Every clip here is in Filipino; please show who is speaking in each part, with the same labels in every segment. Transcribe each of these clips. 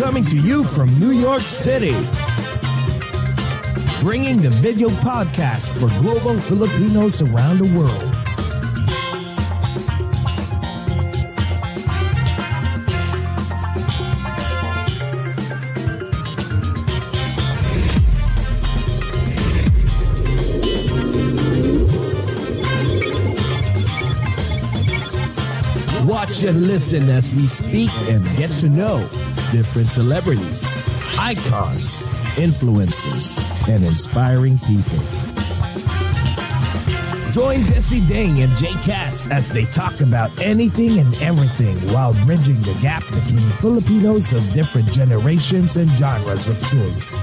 Speaker 1: Coming to you from New York City. Bringing the video podcast for global Filipinos around the world. And listen as we speak and get to know different celebrities, icons, influencers, and inspiring people. Join Jesse Dang and Jay Cass as they talk about anything and everything while bridging the gap between Filipinos of different generations and genres of choice.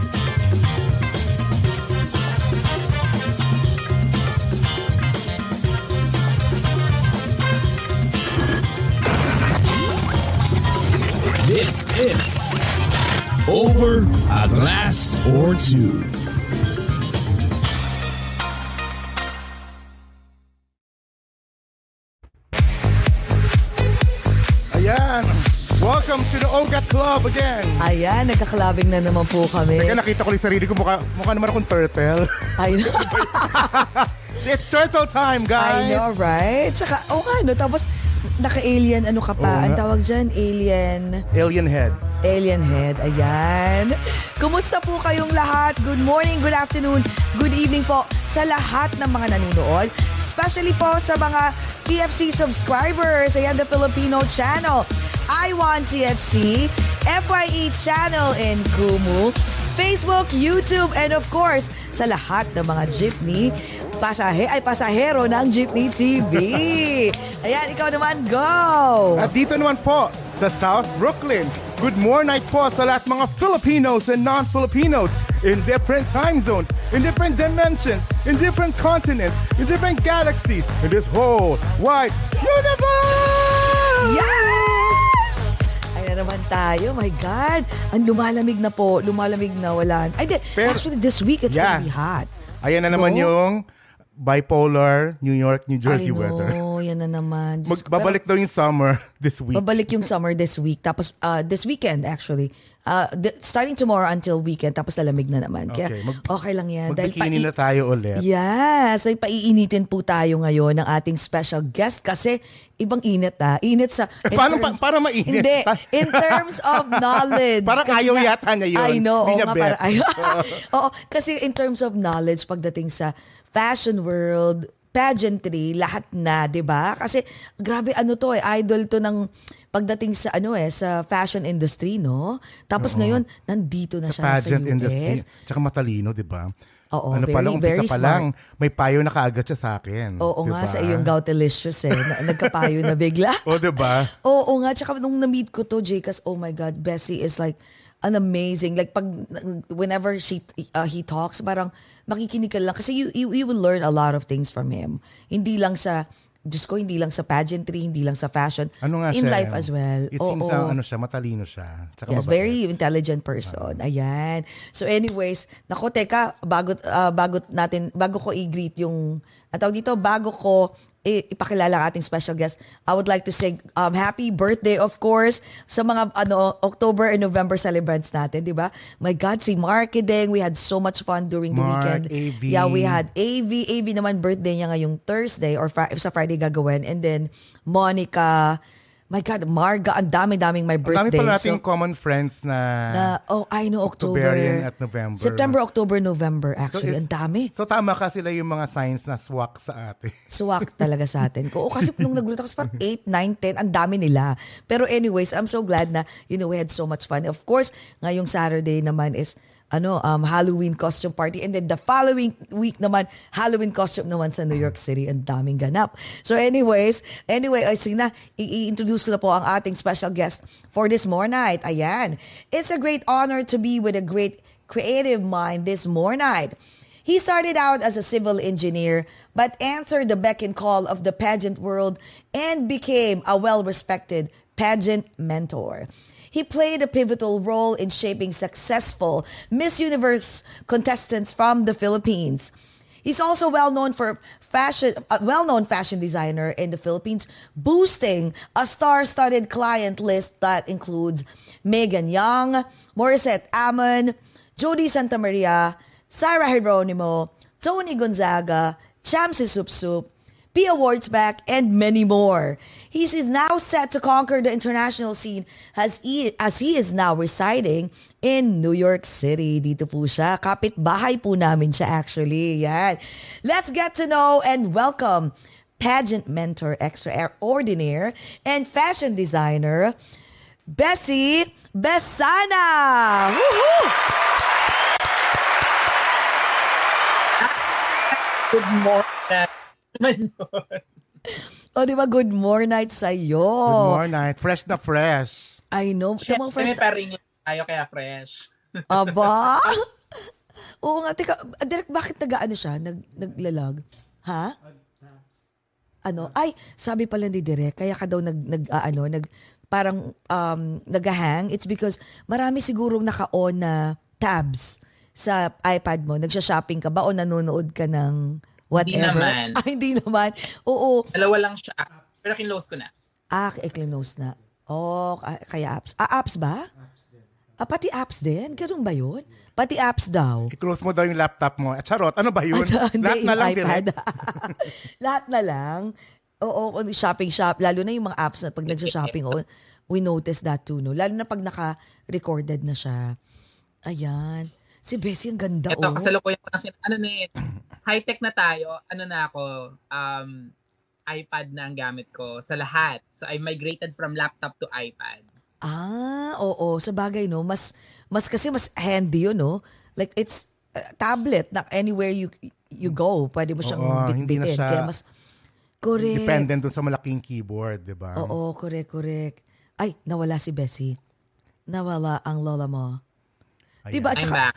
Speaker 1: Over a Glass or Two.
Speaker 2: Ayan. Welcome to the Ogat Club again.
Speaker 3: Ayan, nagkakalabing na naman po kami.
Speaker 2: Kaya nakita ko yung sarili ko, mukha, mukha naman akong turtle.
Speaker 3: I know,
Speaker 2: It's turtle time,
Speaker 3: I
Speaker 2: guys.
Speaker 3: know, right? Tsaka, oh nga, no? Tapos, naka-alien, ano ka pa? Ang
Speaker 2: nga.
Speaker 3: tawag dyan, alien,
Speaker 2: Alien head.
Speaker 3: alien head. Ayan. Kumusta po kayong lahat? Good morning, good afternoon, good evening po sa lahat ng mga nanonood. Especially po sa mga TFC subscribers. Ayan, the Filipino channel. I Want TFC, FYE channel in Kumu, Facebook, YouTube, and of course, sa lahat ng mga jeepney, pasahe, ay pasahero ng Jeepney TV. Ayan, ikaw naman, go!
Speaker 2: At dito naman po sa South Brooklyn. Good morning po sa lahat mga Filipinos and non-Filipinos in different time zones, in different dimensions, in different continents, in different galaxies, in this whole wide universe!
Speaker 3: Yes! Tayo. My God. Ang lumalamig na po. Lumalamig na. Wala. Ay, di,
Speaker 2: Pero-
Speaker 3: actually, this week, it's
Speaker 2: Yeah.
Speaker 3: gonna be hot.
Speaker 2: Ayan na naman
Speaker 3: No?
Speaker 2: yung bipolar New York, New Jersey
Speaker 3: I know.
Speaker 2: weather.
Speaker 3: Yan na naman. Diyos ko,
Speaker 2: Magbabalik daw yung summer this week.
Speaker 3: Babalik yung summer this week. Tapos, uh, this weekend, actually. Uh, th- starting tomorrow until weekend. Tapos, lalamig na naman. Kaya,
Speaker 2: Okay, mag-
Speaker 3: okay lang yan. Dahil
Speaker 2: Magbikini
Speaker 3: pai-
Speaker 2: na tayo ulit.
Speaker 3: Yes, ay paiinitin po tayo ngayon ng ating special guest kasi ibang init ah. Init sa in
Speaker 2: Paano pa- para mainit?
Speaker 3: Hindi, in terms of knowledge.
Speaker 2: Parang ayaw
Speaker 3: nga-
Speaker 2: yata niya yun.
Speaker 3: I know,
Speaker 2: Hindi
Speaker 3: oo nga, parang ayaw. Oo, kasi in terms of knowledge pagdating sa fashion world, pageantry, lahat na, 'di ba? Kasi grabe ano to eh, idol to ng pagdating sa ano eh, sa fashion industry, no? Tapos ngayon nandito na siya sa
Speaker 2: pageant
Speaker 3: US.
Speaker 2: industry. Tsaka matalino, di ba?
Speaker 3: Oo,
Speaker 2: ano
Speaker 3: very,
Speaker 2: pa lang,
Speaker 3: very
Speaker 2: pa
Speaker 3: smart.
Speaker 2: lang, may payo na kaagad siya sa akin.
Speaker 3: Oo
Speaker 2: di
Speaker 3: nga, sa iyong goutelicious eh. Na, nagkapayo na bigla.
Speaker 2: O, di ba?
Speaker 3: Oo nga, tsaka nung na-meet ko to, Jcas, oh my God, Bessie is like an amazing, like pag, whenever she, uh, he talks, parang makikinig ka lang. Kasi you, you, you will learn a lot of things from him. Hindi lang sa, Diyos ko, hindi lang sa pageantry, hindi lang sa fashion.
Speaker 2: Ano nga
Speaker 3: in
Speaker 2: siya?
Speaker 3: life as well.
Speaker 2: It
Speaker 3: Oo.
Speaker 2: seems na ano siya, matalino siya. Tsaka
Speaker 3: Yes,
Speaker 2: mabait.
Speaker 3: very intelligent person. Ayan. So anyways, nako teka, bago ah, bago natin bago ko i-greet yung at dito, bago ko ipakilala ang ating special guest, I would like to say um, happy birthday of course sa mga ano October and November celebrants natin, 'di ba? My God, si Mark Kideng, we had so much fun during the
Speaker 2: Mark,
Speaker 3: weekend.
Speaker 2: AV.
Speaker 3: Yeah, we had AV, AV naman birthday niya ngayong Thursday or Fri- sa Friday gagawin and then Monica My God, Marga, ang dami-daming my
Speaker 2: Ang
Speaker 3: birthday.
Speaker 2: dami pala nating
Speaker 3: So,
Speaker 2: common friends na,
Speaker 3: na, oh, I know, October.
Speaker 2: Octoberian at November.
Speaker 3: September, October, November, actually.
Speaker 2: it's-
Speaker 3: ang dami.
Speaker 2: So tama ka sila yung mga signs na swak sa atin.
Speaker 3: Swak talaga sa atin. Oo, kasi nung nagulat ako, parang 8, 9, 10, ang dami nila. Pero anyways, I'm so glad na, you know, we had so much fun. Of course, ngayong Saturday naman is, ano, um, Halloween costume party. And then the following week naman, Halloween costume naman sa New York City. Ang daming ganap. So anyways, anyway, ay, sige na, i- i-introduce ko na po ang ating special guest for this more night. Ayan. It's a great honor to be with a great creative mind this more night. He started out as a civil engineer, but answered the beck and call of the pageant world and became a well respected pageant mentor. He played a pivotal role in shaping successful Miss Universe contestants from the Philippines. He's also well known for fashion, a well-known fashion designer in the Philippines, boosting a star-studded client list that includes Megan Young, Morissette Amon, Jody Santa Maria, Sarah Geronimo, Tony Gonzaga, Chamsi Sup Sup, Pia Wardsback, and many more. He is now set to conquer the international scene as he, as he is now residing in New York City. Dito po siya. Kapit-bahay po namin siya actually. Yan. Let's get to know and welcome pageant mentor extraordinaire and fashion designer, Bessie Besana. Woohoo!
Speaker 4: Good morning.
Speaker 3: O, di ba? Good morning night sa'yo.
Speaker 2: Good morning. Fresh na fresh.
Speaker 3: I know.
Speaker 4: Kami
Speaker 3: first...
Speaker 4: pa rin tayo kaya fresh.
Speaker 3: Aba? Oo nga. Teka, direct, bakit nag-ano siya? Nag, naglalag? Ha? Ano? Ay, sabi pala ni Direk, kaya ka daw nag, nag ah, ano, nag, parang um, nag-hang. It's because marami sigurong naka-on na tabs sa iPad mo. Nagsha-shopping ka ba o nanonood ka ng whatever?
Speaker 4: naman.
Speaker 3: Ay, hindi naman. Oo.
Speaker 4: Dalawa lang siya. Pero kinlose ko na.
Speaker 3: Ah, eklinos na. Oh, ka- kaya apps. Ah, apps ba? Ah, pati apps din? Ganun ba yun? Pati apps daw.
Speaker 2: I-close mo daw yung laptop mo. At charot, ano ba yun?
Speaker 3: Ah, hindi,
Speaker 2: Lahat na lang
Speaker 3: iPad. Lahat na lang. Oo, shopping shop. Lalo na yung mga apps na pag nagsha-shopping, oh, we notice that too, no? Lalo na pag naka-recorded na siya. Ayan. Si Bessie, ang ganda,
Speaker 4: Ito,
Speaker 3: oh.
Speaker 4: kasalukuyan ko na sin- ano na high-tech na tayo. Ano na ako, um, iPad na ang gamit ko sa lahat. So I migrated from laptop to iPad.
Speaker 3: Ah, oo. Sa bagay, no? Mas, mas kasi mas handy yun, no? Like, it's uh, tablet na anywhere you you go. Pwede mo siyang
Speaker 2: Oo,
Speaker 3: bitbitin.
Speaker 2: siya
Speaker 3: Kaya mas, correct.
Speaker 2: Dependent dun sa malaking keyboard, di ba?
Speaker 3: Oo, correct, correct. Ay, nawala si Bessie. Nawala ang lola mo.
Speaker 2: Ayan.
Speaker 3: Diba? At
Speaker 4: I'm
Speaker 3: saka,
Speaker 4: back.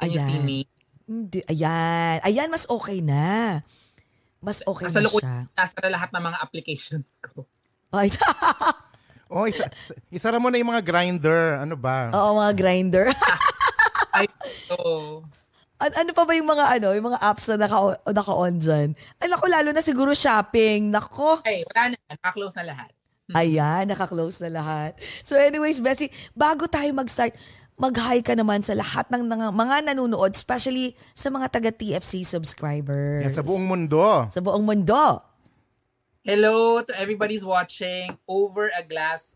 Speaker 4: Can you see
Speaker 3: Ayan.
Speaker 4: me?
Speaker 3: Hindi, ayan. Ayan, mas okay na. Mas okay na siya.
Speaker 4: Kasalukuyan nasa lahat ng mga applications ko.
Speaker 3: Ay,
Speaker 2: Oh, isa, isara mo na yung mga grinder. Ano ba?
Speaker 3: oo, mga grinder.
Speaker 4: Ay, so,
Speaker 3: An- ano pa ba yung mga ano, yung mga apps na naka, naka-on dyan? Ay, naku, lalo na siguro shopping. Nako.
Speaker 4: ay, wala na. Nakaklose na lahat.
Speaker 3: Ayan, naka-close na lahat. So anyways, Bessie, bago tayo mag-start, mag-hi ka naman sa lahat ng, mga nanonood, especially sa mga taga-TFC subscribers.
Speaker 2: Yan, sa buong mundo.
Speaker 3: Sa buong mundo.
Speaker 4: Hello to everybody's watching over a glass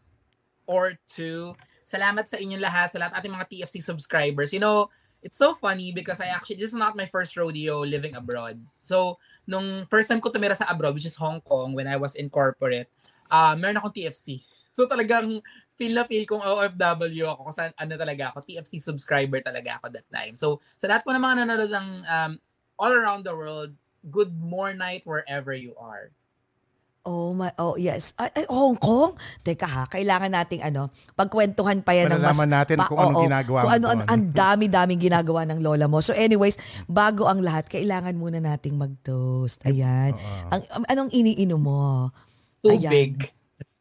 Speaker 4: or two. Salamat sa inyong lahat, sa lahat ating mga TFC subscribers. You know, it's so funny because I actually, this is not my first rodeo living abroad. So, nung first time ko tumira sa abroad, which is Hong Kong, when I was in corporate, uh, meron akong TFC. So, talagang feel na feel kong OFW ako kasi ano talaga ako, TFC subscriber talaga ako that time. So, sa lahat po ng mga nanonood ng um, all around the world, good more night wherever you are.
Speaker 3: Oh my, oh yes. Ay, ay, Hong Kong? Teka ha, kailangan nating ano, pagkwentuhan pa yan ng mas...
Speaker 2: Malalaman natin kung anong ginagawa
Speaker 3: Kung ano, ang, ang dami-daming ginagawa ng lola mo. So anyways, bago ang lahat, kailangan muna nating mag-toast. Ayan. Ang, ang- anong iniinom mo?
Speaker 4: Tubig.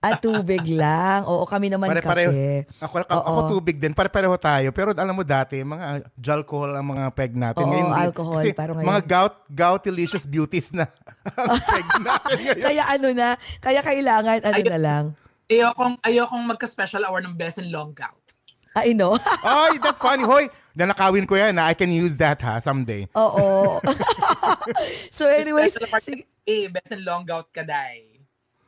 Speaker 3: At tubig lang. Oo, kami naman
Speaker 2: Pare-pareho.
Speaker 3: kape.
Speaker 2: Ako, ako, ako
Speaker 3: Oo.
Speaker 2: tubig din. Pare-pareho tayo. Pero alam mo dati, mga alcohol ang mga peg natin.
Speaker 3: Oo,
Speaker 2: Ngayon, hindi.
Speaker 3: alcohol,
Speaker 2: Kasi
Speaker 3: ngayon-
Speaker 2: Mga gout, goutilicious beauties na ang peg natin ngayon.
Speaker 3: Kaya ano na, kaya kailangan ano
Speaker 4: Ayun.
Speaker 3: na lang.
Speaker 4: Ayokong, ayokong magka-special hour ng best and long gout.
Speaker 3: I know.
Speaker 2: Ay, that's funny. Hoy, nanakawin ko yan. ha. I can use that ha, someday.
Speaker 3: Oo. so anyways,
Speaker 4: Special hour
Speaker 3: sige.
Speaker 4: eh, best and long gout ka, day.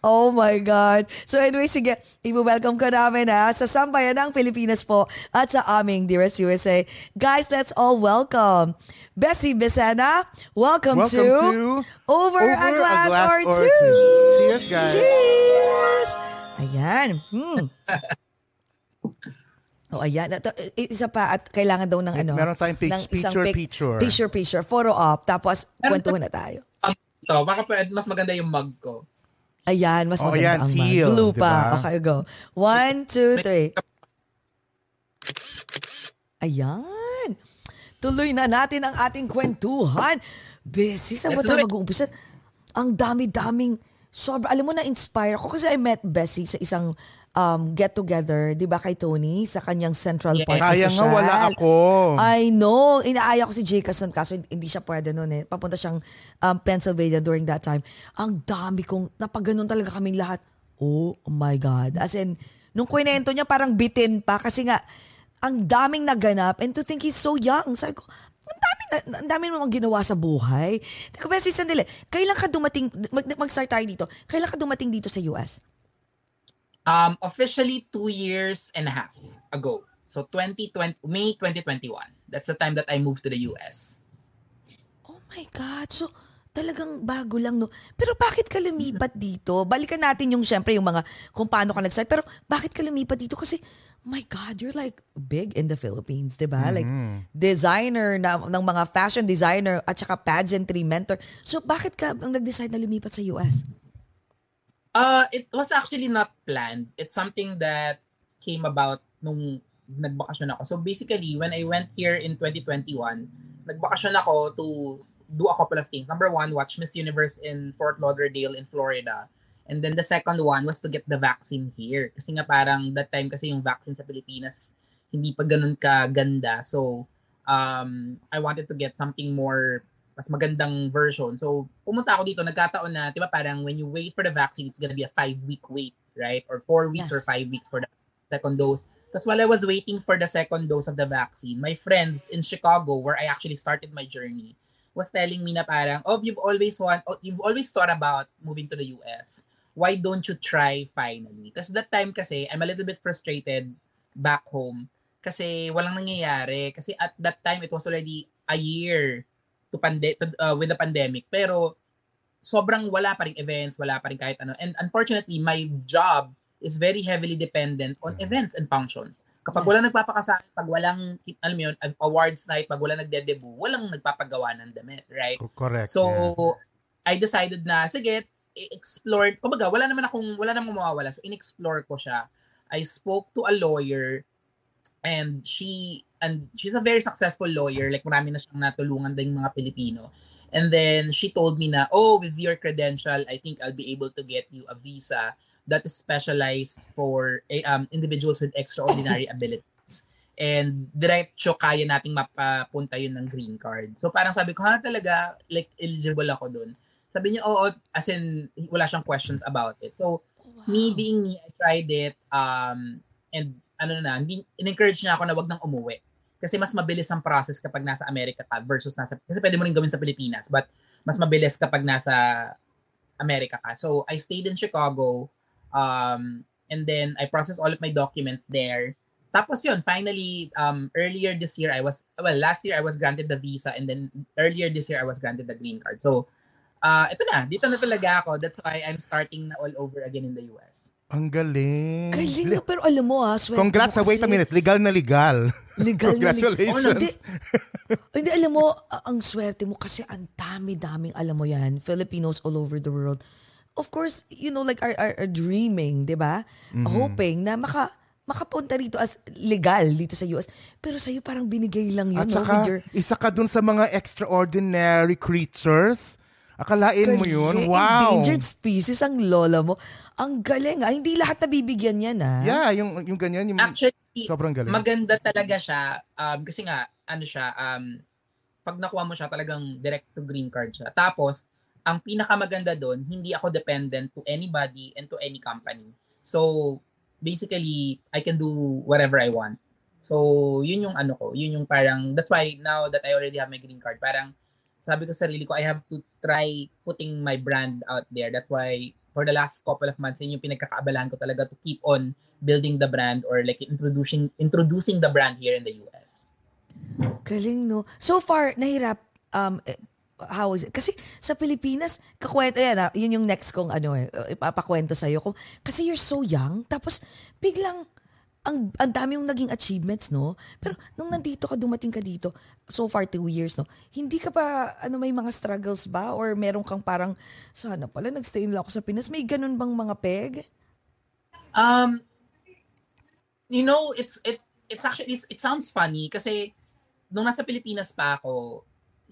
Speaker 3: Oh my God. So anyway, sige, i-welcome ka namin ha, sa Sambayan ng Pilipinas po at sa aming Dearest USA. Guys, let's all welcome Bessie Besena. Welcome,
Speaker 2: Welcome
Speaker 3: to,
Speaker 2: to
Speaker 3: Over, a,
Speaker 2: Over a
Speaker 3: Glass,
Speaker 2: Glass
Speaker 3: or,
Speaker 2: or
Speaker 3: Two.
Speaker 2: Two. Cheers, guys.
Speaker 3: Cheers! Ayan. Hmm. Oh, ayan. Ito, isa pa at kailangan daw ng ano.
Speaker 2: Meron tayong pic-
Speaker 3: ng isang
Speaker 2: picture,
Speaker 3: pic-
Speaker 2: picture.
Speaker 3: Picture, picture. Photo op. Tapos, kwentuhan na tayo.
Speaker 4: Ito, baka pa- mas maganda yung mug ko.
Speaker 3: Ayan, mas
Speaker 2: Oh,
Speaker 3: maganda
Speaker 2: ayan,
Speaker 3: ang
Speaker 2: teal,
Speaker 3: Blue pa.
Speaker 2: diba?
Speaker 3: Okay, go. One, two, three. Ayan. Tuloy na natin ang ating kwentuhan. Bessie, saan ba tayo mag-uumpisa? Ang dami-daming, sobra, alam mo na inspire ako kasi I met Bessie sa isang um, get-together, di ba kay Tony, sa kanyang Central
Speaker 4: Yeah.
Speaker 3: Park
Speaker 2: Kaya nga
Speaker 3: social.
Speaker 2: wala ako.
Speaker 3: I know. Inaaya ko si Jay Cason kaso hindi siya pwede noon eh. Papunta siyang um, Pennsylvania during that time. Ang dami kong, napaganon talaga kaming lahat. Oh my God. As in, nung kwento niya parang bitin pa kasi nga, ang daming naganap and to think he's so young. Sabi ko, ang dami, na, ang dami naman ginawa sa buhay. Hindi ko, Bessie, sandali. Kailan ka dumating, mag, mag-start tayo dito. Kailan ka dumating dito sa US?
Speaker 4: Um, officially two years and a half ago. So 2020, May 2021. That's the time that I moved to the US.
Speaker 3: Oh my God. So, talagang bago lang, no? Pero bakit ka lumipat dito? Balikan natin yung, syempre, yung mga, kung paano ka nag-start. Pero bakit ka lumipat dito? Kasi, my God, you're like big in the Philippines, di ba? Like, designer na, ng mga fashion designer at saka pageantry mentor. So, bakit ka ang nag-decide na lumipat sa US?
Speaker 4: Uh, it was actually not planned. It's something that came about nung nagbakasyon ako. So basically, when I went here in 2021, nagbakasyon ako to do a couple of things. Number one, watch Miss Universe in Fort Lauderdale in Florida. And then the second one was to get the vaccine here. Kasi nga parang that time kasi yung vaccine sa Pilipinas hindi pa ganun ka ganda. So um, I wanted to get something more mas magandang version. So, pumunta ako dito, nagkataon na, di ba parang when you wait for the vaccine, it's gonna be a five-week wait, right? Or four weeks
Speaker 3: Yes.
Speaker 4: or five weeks for the second dose. Tapos while I was waiting for the second dose of the vaccine, my friends in Chicago, where I actually started my journey, was telling me na parang, oh, you've always want, oh, you've always thought about moving to the US. Why don't you try finally? Tapos that time kasi, I'm a little bit frustrated back home kasi walang nangyayari. Kasi at that time, it was already a year to pande to, uh, with the pandemic. Pero sobrang wala pa ring events, wala pa rin kahit ano. And unfortunately, my job is very heavily dependent on events and functions.
Speaker 3: Yes.
Speaker 4: Kapag wala nagpapakasal, pag walang, alam mo yun, awards night, pag wala nagde-debut, walang nagpapagawa ng damit, right?
Speaker 2: Correct.
Speaker 4: So,
Speaker 2: yeah.
Speaker 4: I decided na, sige, i-explore. Kumbaga, wala naman akong, wala namang mawawala. So, in-explore ko siya. I spoke to a lawyer and she, and she's a very successful lawyer. Like, marami na siyang natulungan din mga Pilipino. And then, she told me na, oh, with your credential, I think I'll be able to get you a visa that is specialized for eh, um, individuals with extraordinary abilities. And diretso kaya nating mapapunta yun ng green card. So parang sabi ko, ha talaga, like eligible ako dun. Sabi niya, oo, as in, wala siyang questions about it. So, me being me, I tried it, um, and ano na, in-encourage niya ako na wag nang umuwi. Kasi mas mabilis ang process kapag nasa Amerika ka versus nasa, kasi pwede mo rin gawin sa Pilipinas, but mas mabilis kapag nasa Amerika ka. So, I stayed in Chicago, um, and then I processed all of my documents there. Tapos yun, finally, um, earlier this year, I was, well, last year I was granted the visa, and then earlier this year, I was granted the green card. So, uh, ito na, dito na talaga ako. That's why I'm starting na all over again in the US.
Speaker 2: Ang galing.
Speaker 3: Galing
Speaker 2: Li-
Speaker 3: na, pero alam mo ha, swerte
Speaker 2: Congrats.
Speaker 3: mo
Speaker 2: Wait a
Speaker 3: kasi.
Speaker 2: minute. Legal na legal.
Speaker 3: Legal na legal.
Speaker 2: Congratulations.
Speaker 3: Hindi, hindi, alam mo, ang swerte mo kasi ang dami-daming, alam mo yan, Filipinos all over the world. Of course, you know, like are, are, are dreaming, di ba?
Speaker 2: Mm-hmm.
Speaker 3: Hoping na maka, makapunta rito as legal dito sa US. Pero sa'yo parang binigay lang yun,
Speaker 2: At
Speaker 3: no?
Speaker 2: saka,
Speaker 3: your,
Speaker 2: isa ka dun sa mga extraordinary creatures. Akalain mo yun? Wow.
Speaker 3: Endangered species ang lola mo. Ang galing ah. Hindi lahat nabibigyan yan ah.
Speaker 2: Yeah, yung, yung ganyan. Yung,
Speaker 4: Actually,
Speaker 2: sobrang galing.
Speaker 4: maganda talaga siya. Um, kasi nga, ano siya, um, pag nakuha mo siya, talagang direct to green card siya. Tapos, ang pinakamaganda doon, hindi ako dependent to anybody and to any company. So, basically, I can do whatever I want. So, yun yung ano ko, yun yung parang, that's why now that I already have my green card, parang sabi ko sa sarili ko, I have to try putting my brand out there. That's why for the last couple of months, yun yung pinagkakaabalahan ko talaga to keep on building the brand or like introducing introducing the brand here in the US.
Speaker 3: Galing, no? So far, nahirap, um, eh, how is it? Kasi sa Pilipinas, kakwento, yan, ah, yun yung next kong ano eh, ipapakwento sa'yo. Kasi you're so young, tapos biglang, ang, ang dami yung naging achievements, no? Pero nung nandito ka, dumating ka dito, so far two years, no? Hindi ka pa, ano, may mga struggles ba? Or meron kang parang, sana pala, nagstay lang ako sa Pinas. May ganun bang mga peg?
Speaker 4: Um, you know, it's it it's actually it sounds funny kasi nung nasa Pilipinas pa ako,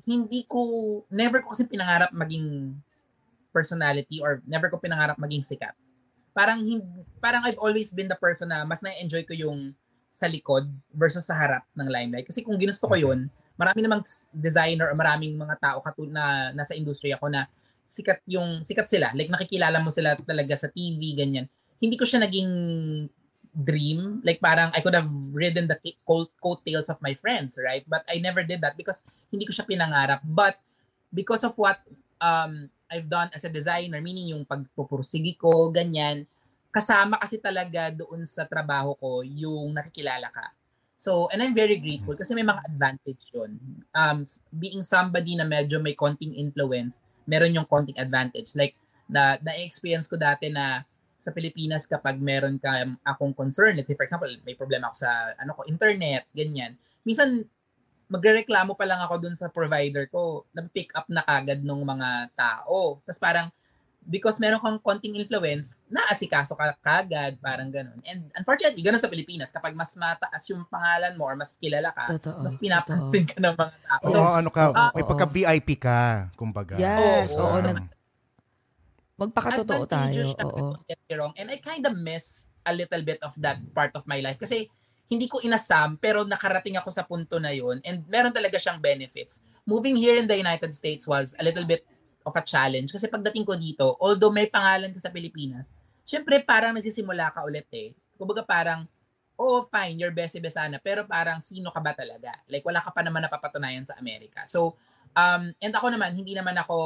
Speaker 4: hindi ko never ko kasi pinangarap maging personality or never ko pinangarap maging sikat parang parang I've always been the person na mas na-enjoy ko yung sa likod versus sa harap ng limelight. Kasi kung ginusto ko yun, marami namang designer o maraming mga tao katul na nasa industry ako na sikat yung sikat sila. Like nakikilala mo sila talaga sa TV ganyan. Hindi ko siya naging dream. Like parang I could have ridden the coat coattails of my friends, right? But I never did that because hindi ko siya pinangarap. But because of what um I've done as a designer, meaning yung pagpupursigi ko, ganyan, kasama kasi talaga doon sa trabaho ko yung nakikilala ka. So, and I'm very grateful kasi may mga advantage yun. Um, being somebody na medyo may konting influence, meron yung konting advantage. Like, na, na-experience ko dati na sa Pilipinas kapag meron ka akong concern, like for example, may problema ako sa ano ko, internet, ganyan. Minsan magrereklamo pa lang ako dun sa provider ko, nag-pick up na kagad ng mga tao. Tapos parang, because meron kang konting influence, naasikaso ka kagad, parang ganun. And unfortunately, ganun sa Pilipinas, kapag mas mataas yung pangalan mo or mas kilala ka,
Speaker 3: Totoo,
Speaker 4: mas pinapansin ka ng mga tao.
Speaker 2: Oo,
Speaker 4: So,
Speaker 2: ano ka,
Speaker 4: ah,
Speaker 2: may pagka-VIP ka, kumbaga.
Speaker 3: Yes,
Speaker 4: Oo,
Speaker 3: oo.
Speaker 4: oo.
Speaker 3: nag, magpakatotoo tayo. Oo.
Speaker 4: don't get me wrong. And I kind of miss a little bit of that part of my life. Kasi hindi ko inasam, pero nakarating ako sa punto na yun. And meron talaga siyang benefits. Moving here in the United States was a little bit of a challenge. Kasi pagdating ko dito, although may pangalan ka sa Pilipinas, syempre parang nagsisimula ka ulit eh. Kumbaga parang, oh fine, you're best besana, pero parang sino ka ba talaga? Like wala ka pa naman napapatunayan sa Amerika. So, um, and ako naman, hindi naman ako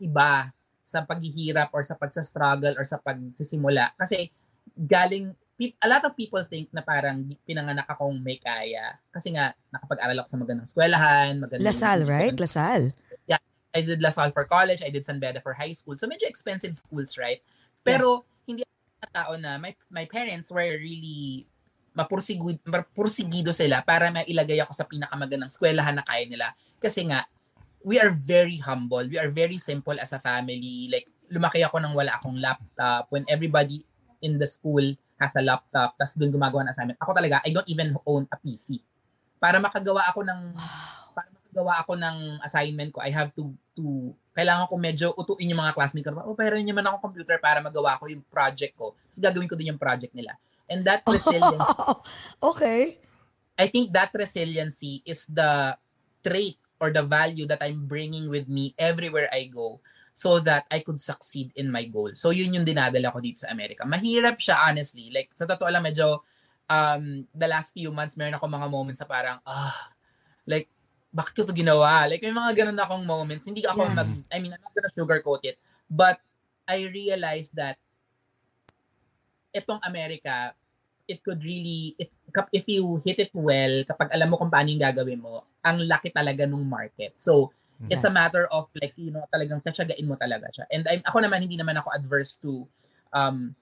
Speaker 4: iba sa paghihirap or sa pagsa-struggle or sa pagsisimula. Kasi galing, a lot of people think na parang pinanganak akong may kaya. Kasi nga, nakapag-aral ako sa magandang eskwelahan, magandang...
Speaker 3: Lasal, right? Lasal.
Speaker 4: I did Lasal for college, I did San Beda for high school. So medyo expensive schools, right? Pero hindi ako na tao na my, my parents were really mapursigido, mapursigido sila para mailagay ako sa pinakamagandang eskwelahan na kaya nila. Kasi nga, we are very humble. We are very simple as a family. Like, lumaki ako nang wala akong laptop. When everybody in the school has a laptop, tapos doon gumagawa ng assignment. Ako talaga, I don't even own a PC. Para makagawa ako ng para makagawa ako ng assignment ko, I have to to kailangan ko medyo utuin yung mga classmates ko. Oh, pero naman ako computer para magawa ko yung project ko. Tapos gagawin ko din yung project nila. And that resilience,
Speaker 3: okay.
Speaker 4: I think that resiliency is the trait or the value that I'm bringing with me everywhere I go so that I could succeed in my goal. So yun yung dinadala ko dito sa Amerika. Mahirap siya honestly. Like sa totoo lang medyo um the last few months meron ako mga moments sa parang ah like bakit ko to ginawa? Like may mga ganun akong moments. Hindi ako
Speaker 3: Yes.
Speaker 4: mag I mean, I'm not gonna sugarcoat it. But I realized that itong Amerika, it could really, it, if you hit it well, kapag alam mo kung paano yung gagawin mo, ang laki talaga nung market. So, it's a matter of like, you know, talagang tatsagain mo talaga siya. And I'm, ako naman, hindi naman ako adverse to um,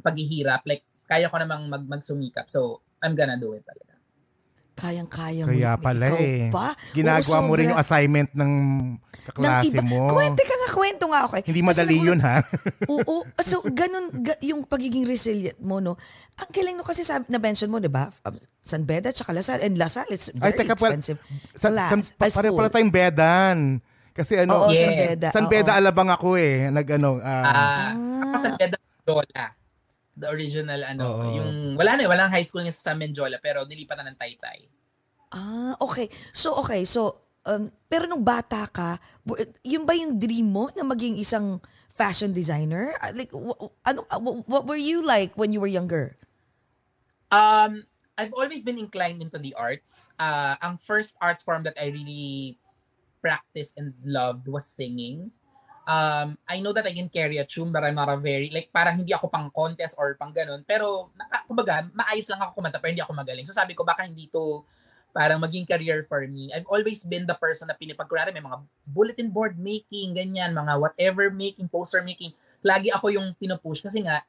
Speaker 4: paghihirap. Like, kaya ko namang mag, magsumikap. So, I'm gonna do it talaga.
Speaker 3: Kayang-kaya mo.
Speaker 2: Kaya pala
Speaker 3: Ikaw
Speaker 2: eh.
Speaker 3: pa?
Speaker 2: Ginagawa
Speaker 3: Oo,
Speaker 2: mo rin yung assignment ng kaklase mo.
Speaker 3: Kwente ka nga, kwento nga eh.
Speaker 2: Hindi
Speaker 3: Kasi
Speaker 2: madali
Speaker 3: nagulat-
Speaker 2: yun ha.
Speaker 3: Oo. So, ganun, ga- yung pagiging resilient mo, no? Ang galing no kasi sabi, na-mention mo, di ba? Um, San Beda, tsaka Lasal. And Lasal, it's very
Speaker 2: Ay, teka pala.
Speaker 3: expensive.
Speaker 2: Sa,
Speaker 3: class,
Speaker 2: san, pa,
Speaker 3: uh,
Speaker 2: pare
Speaker 3: school.
Speaker 2: pala tayong bedan. Kasi ano,
Speaker 3: Oo,
Speaker 4: Yeah.
Speaker 3: San Beda.
Speaker 2: San
Speaker 3: oo.
Speaker 2: Beda Alabang ako eh. Nag ano, ah,
Speaker 4: Ah, ako sa Beda Menjola. The original ano,
Speaker 2: Oo.
Speaker 4: yung wala na eh, walang high school nga sa Menjola pero nilipat na ng Taytay.
Speaker 3: Ah, okay. So, okay. So, um, pero nung bata ka, yun ba yung dream mo na maging isang fashion designer? Ah, Like, w- w- ano, ah, w- what were you like when you were younger?
Speaker 4: Um, I've always been inclined into the arts. Uh, ang first art form that I really practiced and loved was singing. Um, I know that I can carry a tune but I'm not a very, like parang hindi ako pang contest or pang ganun. Pero, naka, kumbaga, maayos lang ako kumanta pero hindi ako magaling. So sabi ko, baka hindi to parang maging career for me. I've always been the person na pinipag, kunwari may mga bulletin board making, ganyan, mga whatever making, poster making. Lagi ako yung pinupush kasi nga,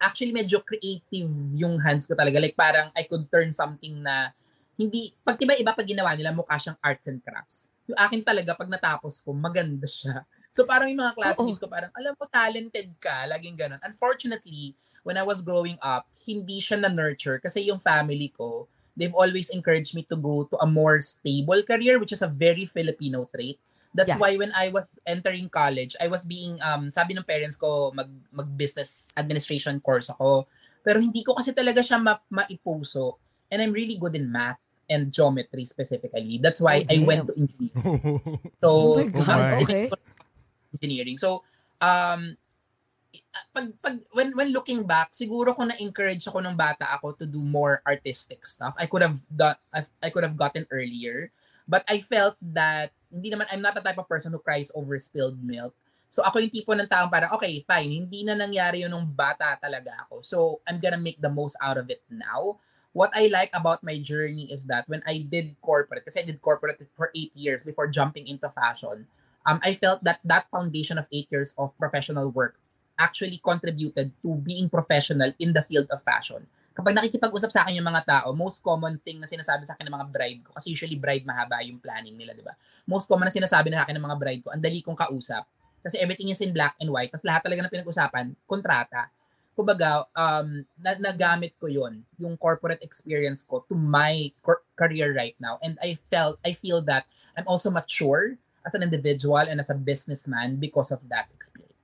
Speaker 4: actually medyo creative yung hands ko talaga. Like parang I could turn something na hindi, pag iba iba pag ginawa nila, mukha siyang arts and crafts. Yung akin talaga, pag natapos ko, maganda siya. So parang yung mga classmates ko, parang, alam mo, talented ka, laging ganun. Unfortunately, when I was growing up, hindi siya na-nurture kasi yung family ko, they've always encouraged me to go to a more stable career, which is a very Filipino trait. That's
Speaker 3: Yes.
Speaker 4: why when I was entering college, I was being, um, sabi ng parents ko, mag, mag-business administration course ako. Pero hindi ko kasi talaga siya ma- maipuso. And I'm really good in math and geometry specifically. That's why
Speaker 3: Oh,
Speaker 4: I went to engineering. So,
Speaker 3: Oh my God,
Speaker 4: um,
Speaker 3: okay.
Speaker 4: Engineering. So, um, pag, pag, when, when looking back, siguro kung na-encourage ako ng bata ako to do more artistic stuff, I could have done, I, I could have gotten earlier. But I felt that, hindi naman, I'm not the type of person who cries over spilled milk. So ako yung tipo ng taong parang, okay, fine, hindi na nangyari yun nung bata talaga ako. So I'm gonna make the most out of it now. What I like about my journey is that when I did corporate, kasi I did corporate for eight years before jumping into fashion, um, I felt that that foundation of eight years of professional work actually contributed to being professional in the field of fashion. Kapag nakikipag-usap sa akin yung mga tao, most common thing na sinasabi sa akin ng mga bride ko, kasi usually bride mahaba yung planning nila, di ba? Most common na sinasabi na sa akin ng mga bride ko, ang dali kong kausap. Kasi everything is in black and white. Tapos lahat talaga na pinag-usapan, kontrata. Kumbaga, um, na nagamit ko yon yung corporate experience ko to my career right now. And I felt, I feel that I'm also mature as an individual and as a businessman because of that experience.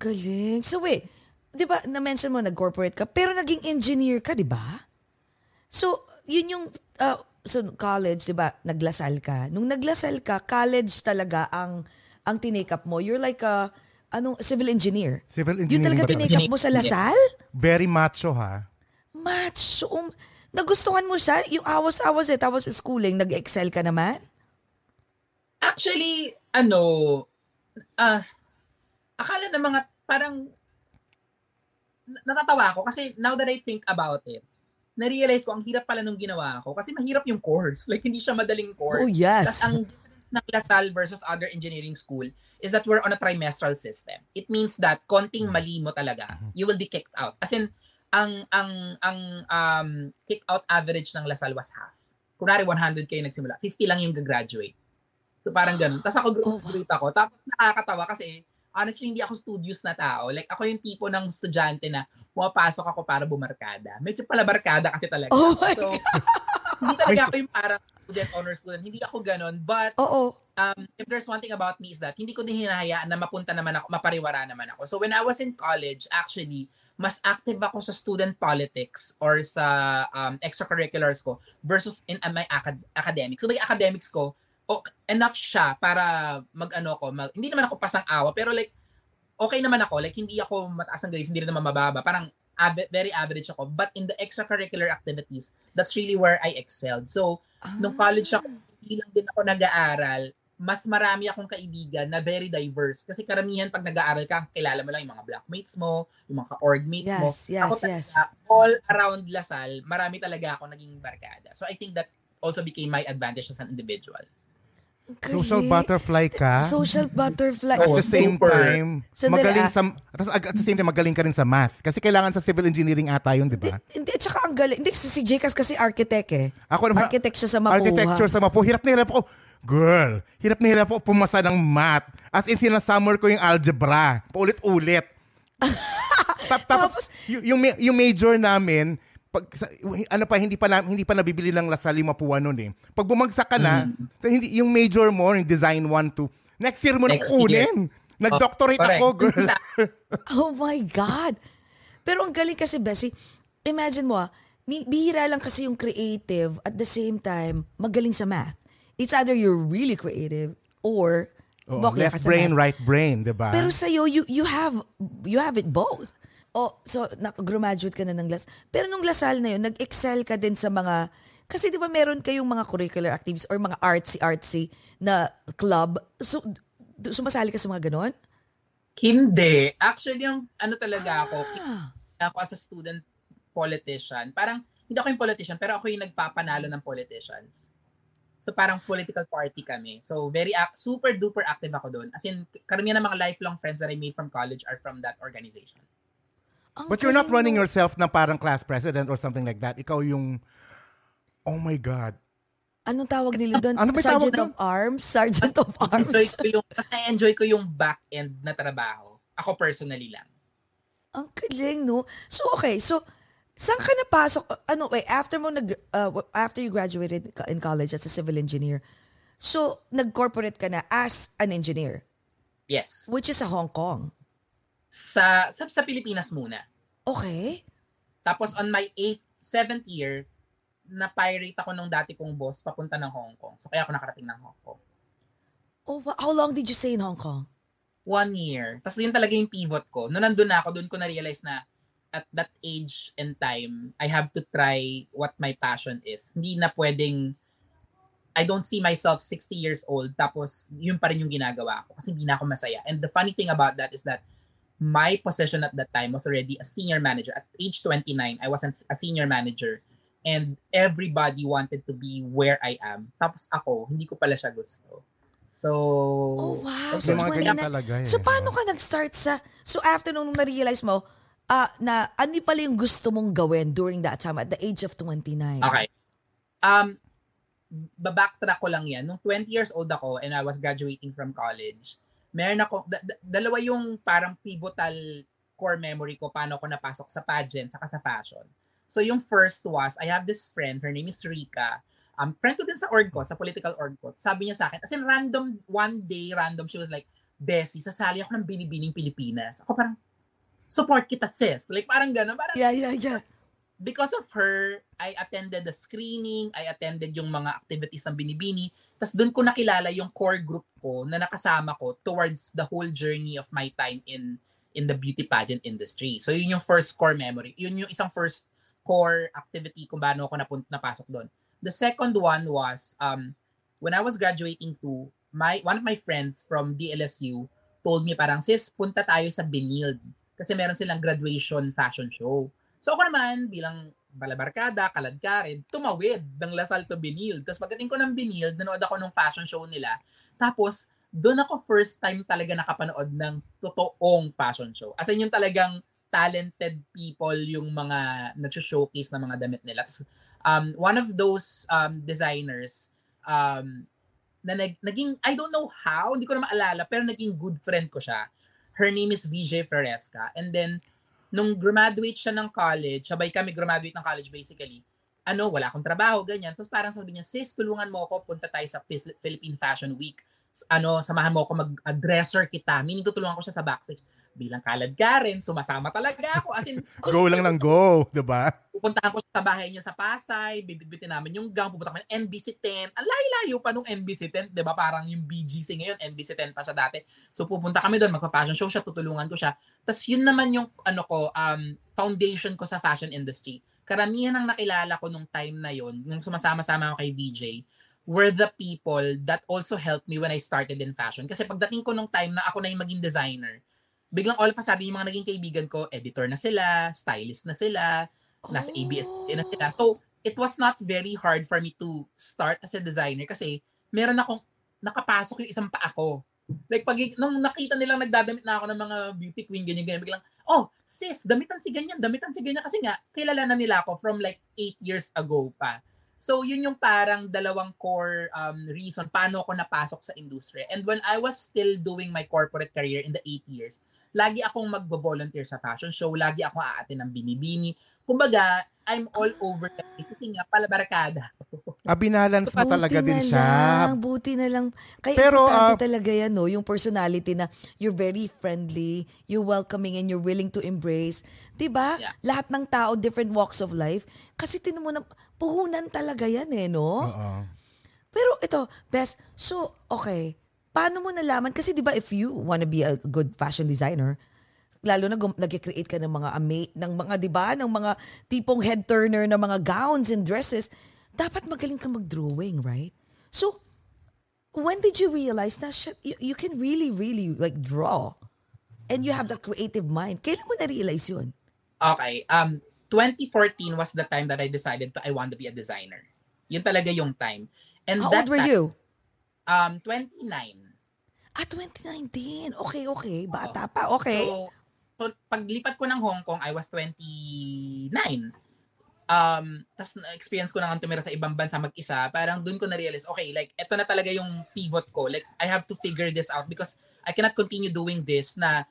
Speaker 3: Galing. So wait, di ba, na-mention mo nag-corporate ka, pero naging engineer ka, di ba? So, yun yung, uh, so college, di ba, naglasal ka. Nung naglasal ka, college talaga ang, ang tinake up mo. You're like a, anong, civil engineer.
Speaker 2: Civil
Speaker 3: Yun
Speaker 2: engineering
Speaker 3: talaga tinake up mo sa Lasal?
Speaker 2: Very macho ha.
Speaker 3: Match. So, um, nagustuhan mo siya? Yung awas-awas eh, tapos schooling, nag-excel ka naman?
Speaker 4: Actually, ano, ah, akala ng mga parang na- natatawa ako kasi now that I think about it, na-realize ko ang hirap pala nung ginawa ko kasi mahirap yung course. Like hindi siya madaling course.
Speaker 3: Oh, yes.
Speaker 4: Tapos ang difference ng LaSalle versus other engineering school is that we're on a trimestral system. It means that konting mali mo talaga, you will be kicked out. As in, ang ang ang um, kick out average ng LaSalle was half. Kunwari 100 kayo nagsimula, 50 lang yung gagraduate. So parang ganun. Tapos ako
Speaker 3: Oh, wow.
Speaker 4: ako. Tapos nakakatawa kasi honestly hindi ako studious na tao. Like ako yung tipo ng estudyante na pumapasok ako para bumarkada. Medyo pala barkada kasi talaga.
Speaker 3: Oh my
Speaker 4: so hindi talaga ako yung parang student honor student. Hindi ako ganun. But
Speaker 3: Oo.
Speaker 4: um, if there's one thing about me is that hindi ko din hinahayaan na mapunta naman ako, mapariwara naman ako. So when I was in college, actually, mas active ako sa student politics or sa um, extracurriculars ko versus in uh, my acad- academics. So may academics ko, oh, enough siya para mag-ano ko, mag, hindi naman ako pasang awa, pero like, okay naman ako. Like, hindi ako mataas ang grades, hindi rin naman mababa. Parang ab- very average ako. But in the extracurricular activities, that's really where I excelled. So, nung college ako, hindi lang din ako nag-aaral, mas marami akong kaibigan na very diverse. Kasi karamihan pag nag-aaral ka, kilala mo lang yung mga blockmates mo, yung mga ka-orgmates mo.
Speaker 3: Yes, yes,
Speaker 4: ako
Speaker 3: yes.
Speaker 4: talaga, all around Lasal, marami talaga ako naging barkada. So I think that also became my advantage as an individual.
Speaker 2: Social
Speaker 3: Galing.
Speaker 2: butterfly ka.
Speaker 3: Social butterfly.
Speaker 2: At the same
Speaker 4: super.
Speaker 2: time,
Speaker 3: Sandali,
Speaker 2: magaling
Speaker 3: ah.
Speaker 2: sa at the same time magaling ka rin sa math kasi kailangan sa civil engineering ata 'yun, 'di ba?
Speaker 3: hindi, at saka ang galing. Hindi, si Jekas kasi architect eh.
Speaker 2: Ako naman
Speaker 3: Architect siya sa Mapuha.
Speaker 2: Architecture sa Mapuha. Hirap na hirap ako. Girl, hirap na hirap ako pumasa ng math. As in sinasummer ko yung algebra. Paulit-ulit. Tap- Tapos, y- yung, yung major namin, pag, ano pa hindi pa na, hindi pa nabibili ng Lasal yung Mapua noon eh. Pag bumagsak ka na, hindi yung major mo, yung design 1 2, next year mo na kunin. Nag-doctorate
Speaker 4: correct.
Speaker 2: ako, girl.
Speaker 3: Oh my God. Pero ang galing kasi, Bessie, imagine mo ah, bihira lang kasi yung creative at the same time, magaling sa math. It's either you're really creative or
Speaker 2: Oo,
Speaker 3: ka
Speaker 2: left
Speaker 3: sa
Speaker 2: brain,
Speaker 3: math.
Speaker 2: right brain, 'di ba?
Speaker 3: Pero sa'yo, you, you have you have it both. Oh, so nag-graduate ka na ng Lasal. Pero nung Lasal na yun, nag-excel ka din sa mga kasi 'di ba meron kayong mga curricular activities or mga artsy artsy na club. So Sumasali ka sa mga ganon?
Speaker 4: Hindi. Actually, yung ano talaga ako,
Speaker 3: Ah.
Speaker 4: ako as a student politician, parang hindi ako yung politician, pero ako yung nagpapanalo ng politicians. So parang political party kami. So very ac- super duper active ako doon. As in, karamihan ng mga lifelong friends that I made from college are from that organization.
Speaker 3: Ang
Speaker 2: But you're not running
Speaker 3: mo.
Speaker 2: yourself na parang class president or something like that. Ikaw yung, oh my God.
Speaker 3: Anong tawag nila doon?
Speaker 2: Ano
Speaker 3: Sergeant
Speaker 2: tawag
Speaker 3: of Arms? Sergeant of Arms?
Speaker 4: Enjoy ko yung, kasi enjoy ko yung back-end na trabaho. Ako personally lang.
Speaker 3: Ang galing, no? So, okay. So, saan ka napasok? Ano, wait, after mo nag, uh, after you graduated in college as a civil engineer, so, nag-corporate ka na as an engineer,
Speaker 4: Yes.
Speaker 3: which is sa Hong Kong.
Speaker 4: Sa, sa, sa Pilipinas muna.
Speaker 3: Okay.
Speaker 4: Tapos on my 8th, 7th year, na-pirate ako nung dati kong boss papunta ng Hong Kong. So kaya ako nakarating ng Hong Kong.
Speaker 3: Oh, how long did you stay in Hong Kong?
Speaker 4: One year. Tapos yun talaga yung pivot ko. Noong nandun na ako, doon ko na-realize na at that age and time, I have to try what my passion is. Hindi na pwedeng, I don't see myself 60 years old, tapos yun pa rin yung ginagawa ko kasi hindi na ako masaya. And the funny thing about that is that my position at that time was already a senior manager. At age 29, I was a senior manager. And everybody wanted to be where I am. Tapos ako, hindi ko pala siya gusto. So,
Speaker 3: Oh, wow.
Speaker 4: okay.
Speaker 3: So,
Speaker 2: mga ganyan
Speaker 3: 29.
Speaker 2: talaga eh.
Speaker 3: So, paano ka nag-start sa... So, after nung na-realize mo, ah na ano pala yung gusto mong gawin during that time at the age of 29?
Speaker 4: Okay. Um, babacktrack ko lang yan. Nung 20 years old ako and I was graduating from college, meron ako, da- da- dalawa yung parang pivotal core memory ko paano ako napasok sa pageant saka sa fashion. So yung first was, I have this friend, her name is Rika. Um, friend ko din sa org ko, sa political org ko. Sabi niya sa akin, as in random, one day, random, she was like, Bessie, sasali ako ng Binibining Pilipinas. Ako parang, support kita sis. Like parang gano'n, parang
Speaker 3: Yeah, yeah, yeah.
Speaker 4: Because of her, I attended the screening, I attended yung mga activities ng Binibini. Tapos doon ko nakilala yung core group ko na nakasama ko towards the whole journey of my time in in the beauty pageant industry. So yun yung first core memory. Yun yung isang first core activity kung paano ako napun- napasok doon. The second one was um when I was graduating too, my one of my friends from DLSU told me parang sis, punta tayo sa Binild kasi meron silang graduation fashion show. So ako naman, bilang balabarkada, kaladkarin, tumawid ng Lasal to Binild. Tapos pagdating ko ng Binild, nanood ako ng fashion show nila. Tapos, doon ako first time talaga nakapanood ng totoong fashion show. As in yung talagang talented people yung mga nag-showcase ng mga damit nila. Tapos, um, one of those um, designers, um, na nag, naging, I don't know how, hindi ko na maalala, pero naging good friend ko siya. Her name is VJ Fresca. And then, nung graduate siya ng college, sabay kami graduate ng college basically, ano, wala akong trabaho, ganyan. Tapos parang sabi niya, sis, tulungan mo ako, punta tayo sa Phil- Philippine Fashion Week. Ano, samahan mo ako mag-dresser kita. Meaning, tutulungan ko siya sa backstage. Bilang kalad ka rin, sumasama talaga ako. As in,
Speaker 2: Go lang ng go, di ba?
Speaker 4: pupuntahan ko sa bahay niya sa Pasay, bibitbitin namin yung gang, pupunta kami ng NBC 10. Ang layo-layo pa nung NBC 10, 'di ba? Parang yung BGC ngayon, NBC 10 pa siya dati. So pupunta kami doon, magpa-fashion show siya, tutulungan ko siya. Tapos yun naman yung ano ko, um, foundation ko sa fashion industry. Karamihan ng nakilala ko nung time na yon, nung sumasama-sama ako kay VJ, were the people that also helped me when I started in fashion. Kasi pagdating ko nung time na ako na yung maging designer, biglang all of a sudden yung mga naging kaibigan ko, editor na sila, stylist na sila, nasa ABS na sila. So, it was not very hard for me to start as a designer kasi meron akong nakapasok yung isang pa ako. Like, pag, nung nakita nilang nagdadamit na ako ng mga beauty queen, ganyan, ganyan, biglang, oh, sis, damitan si ganyan, damitan si ganyan. Kasi nga, kilala na nila ako from like eight years ago pa. So, yun yung parang dalawang core um, reason paano ako napasok sa industry. And when I was still doing my corporate career in the eight years, lagi akong magbo-volunteer sa fashion show, lagi akong aatin ng binibini. Kumbaga, I'm all over the place. Kasi nga, palabarkada.
Speaker 2: Ah, binalance na talaga
Speaker 3: buti
Speaker 2: din
Speaker 3: na
Speaker 2: siya.
Speaker 3: lang, buti na lang. Kaya
Speaker 2: Pero,
Speaker 3: importante
Speaker 2: ah,
Speaker 3: talaga yan, no? Yung personality na you're very friendly, you're welcoming, and you're willing to embrace. 'Di ba?
Speaker 4: Yeah.
Speaker 3: Lahat ng tao, different walks of life. Kasi tinan mo na, puhunan talaga yan eh, no?
Speaker 2: Oo.
Speaker 3: Pero ito, Bes, so, okay. Paano mo nalaman? Kasi di ba if you wanna be a good fashion designer, lalo na gum- nag-create ka ng mga ama- ng mga 'di ba ng mga tipong head turner na mga gowns and dresses dapat magaling ka mag-drawing right so when did you realize na shit, you, you can really, really like draw? And you have the creative mind. Kailan mo na-realize yun?
Speaker 4: Okay. Um, 2014 was the time that I decided to I want to be a designer. Yun talaga yung time. And
Speaker 3: How
Speaker 4: that
Speaker 3: old were
Speaker 4: time-
Speaker 3: you?
Speaker 4: Um, 29.
Speaker 3: Ah, 2019. Okay, okay. Bata pa. Okay.
Speaker 4: So, so paglipat ko ng Hong Kong, I was 29. Um, tas na-experience ko na nga tumira sa ibang bansa mag-isa, parang dun ko na-realize, okay, like, eto na talaga yung pivot ko. Like, I have to figure this out because I cannot continue doing this na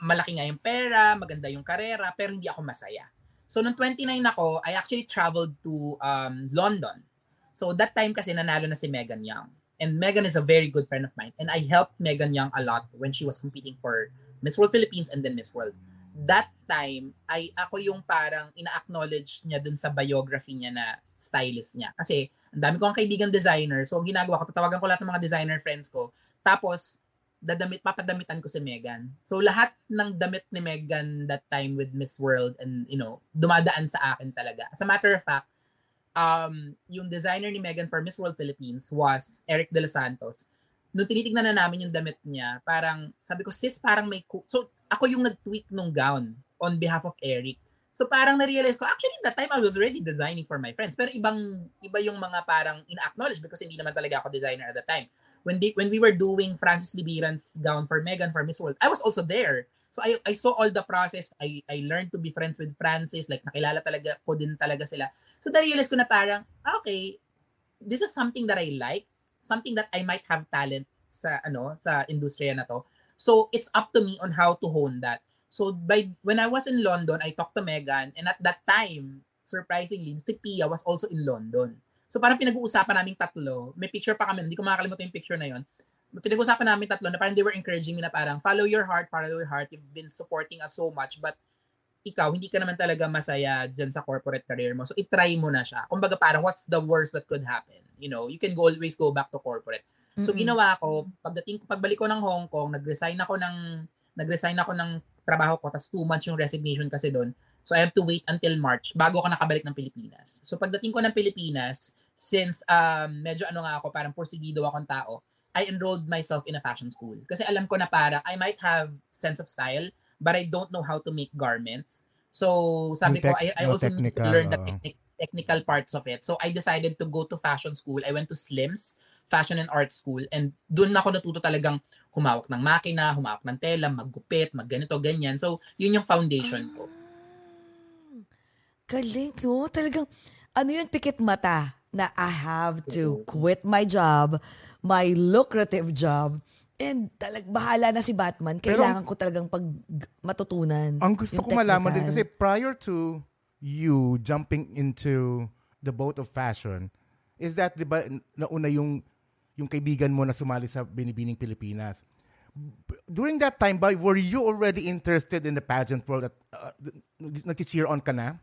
Speaker 4: malaki nga yung pera, maganda yung karera, pero hindi ako masaya. So, nung 29 ako, I actually traveled to um, London. So, that time kasi nanalo na si Megan Young. And Megan is a very good friend of mine. And I helped Megan Young a lot when she was competing for Miss World Philippines and then Miss World. That time, ay ako yung parang ina-acknowledge niya dun sa biography niya na stylist niya. Kasi, ang dami ko ang kaibigan designer. So, ginagawa ko, tatawagan ko lahat ng mga designer friends ko. Tapos, dadamit, papadamitan ko si Megan. So, lahat ng damit ni Megan that time with Miss World and, you know, dumadaan sa akin talaga. As a matter of fact, um, yung designer ni Megan for Miss World Philippines was Eric De Los Santos. Nung tinitignan na namin yung damit niya, parang, sabi ko, sis, parang may, ku-" so, ako yung nag-tweak nung gown on behalf of Eric. So parang na-realize ko, actually that time I was already designing for my friends. Pero ibang, iba yung mga parang in-acknowledge because hindi naman talaga ako designer at the time. When, they, when we were doing Francis Libiran's gown for Megan for Miss World, I was also there. So I, I saw all the process. I, I learned to be friends with Francis. Like nakilala talaga ko din talaga sila. So na-realize ko na parang, ah, okay, this is something that I like. Something that I might have talent sa ano sa industriya na to. So it's up to me on how to hone that. So by when I was in London, I talked to Megan and at that time, surprisingly, si Pia was also in London. So parang pinag-uusapan naming tatlo. May picture pa kami, hindi ko makakalimutan yung picture na yon. Pinag-uusapan namin tatlo na parang they were encouraging me na parang follow your heart, follow your heart. You've been supporting us so much but ikaw, hindi ka naman talaga masaya dyan sa corporate career mo. So, itry mo na siya. Kumbaga, parang, what's the worst that could happen? You know, you can go, always go back to corporate. So,
Speaker 3: Mm-mm.
Speaker 4: ginawa ko, pagdating ko, pagbalik ko ng Hong Kong, nag-resign ako ng, nag-resign ako ng trabaho ko, tas two months yung resignation kasi doon. So, I have to wait until March bago ako nakabalik ng Pilipinas. So, pagdating ko ng Pilipinas, since um, medyo ano nga ako, parang porsigido akong tao, I enrolled myself in a fashion school. Kasi alam ko na parang I might have sense of style, but I don't know how to make garments. So, sabi
Speaker 2: Yung
Speaker 4: ko, I, I
Speaker 2: yung
Speaker 4: also need to
Speaker 2: technical,
Speaker 4: learn the
Speaker 2: oo.
Speaker 4: technic- technical parts of it. So, I decided to go to fashion school. I went to Slims Fashion and Art School and doon ako natuto talagang humawak ng makina, humawak ng tela, maggupit, magganito, ganyan. So, yun yung foundation ko.
Speaker 3: Ah, Galing, no? Talagang, ano yun, pikit mata na I have to quit my job, my lucrative job, and talag bahala na si Batman.
Speaker 2: Pero-
Speaker 3: Kailangan ko talagang pag matutunan.
Speaker 2: Ang gusto ko malaman din kasi prior to you jumping into the boat of fashion, is that, di ba, nauna yung, yung kaibigan mo na sumali sa Binibining Pilipinas. During that time ba, were you already interested in the pageant world at uh, nag-cheer on ka na?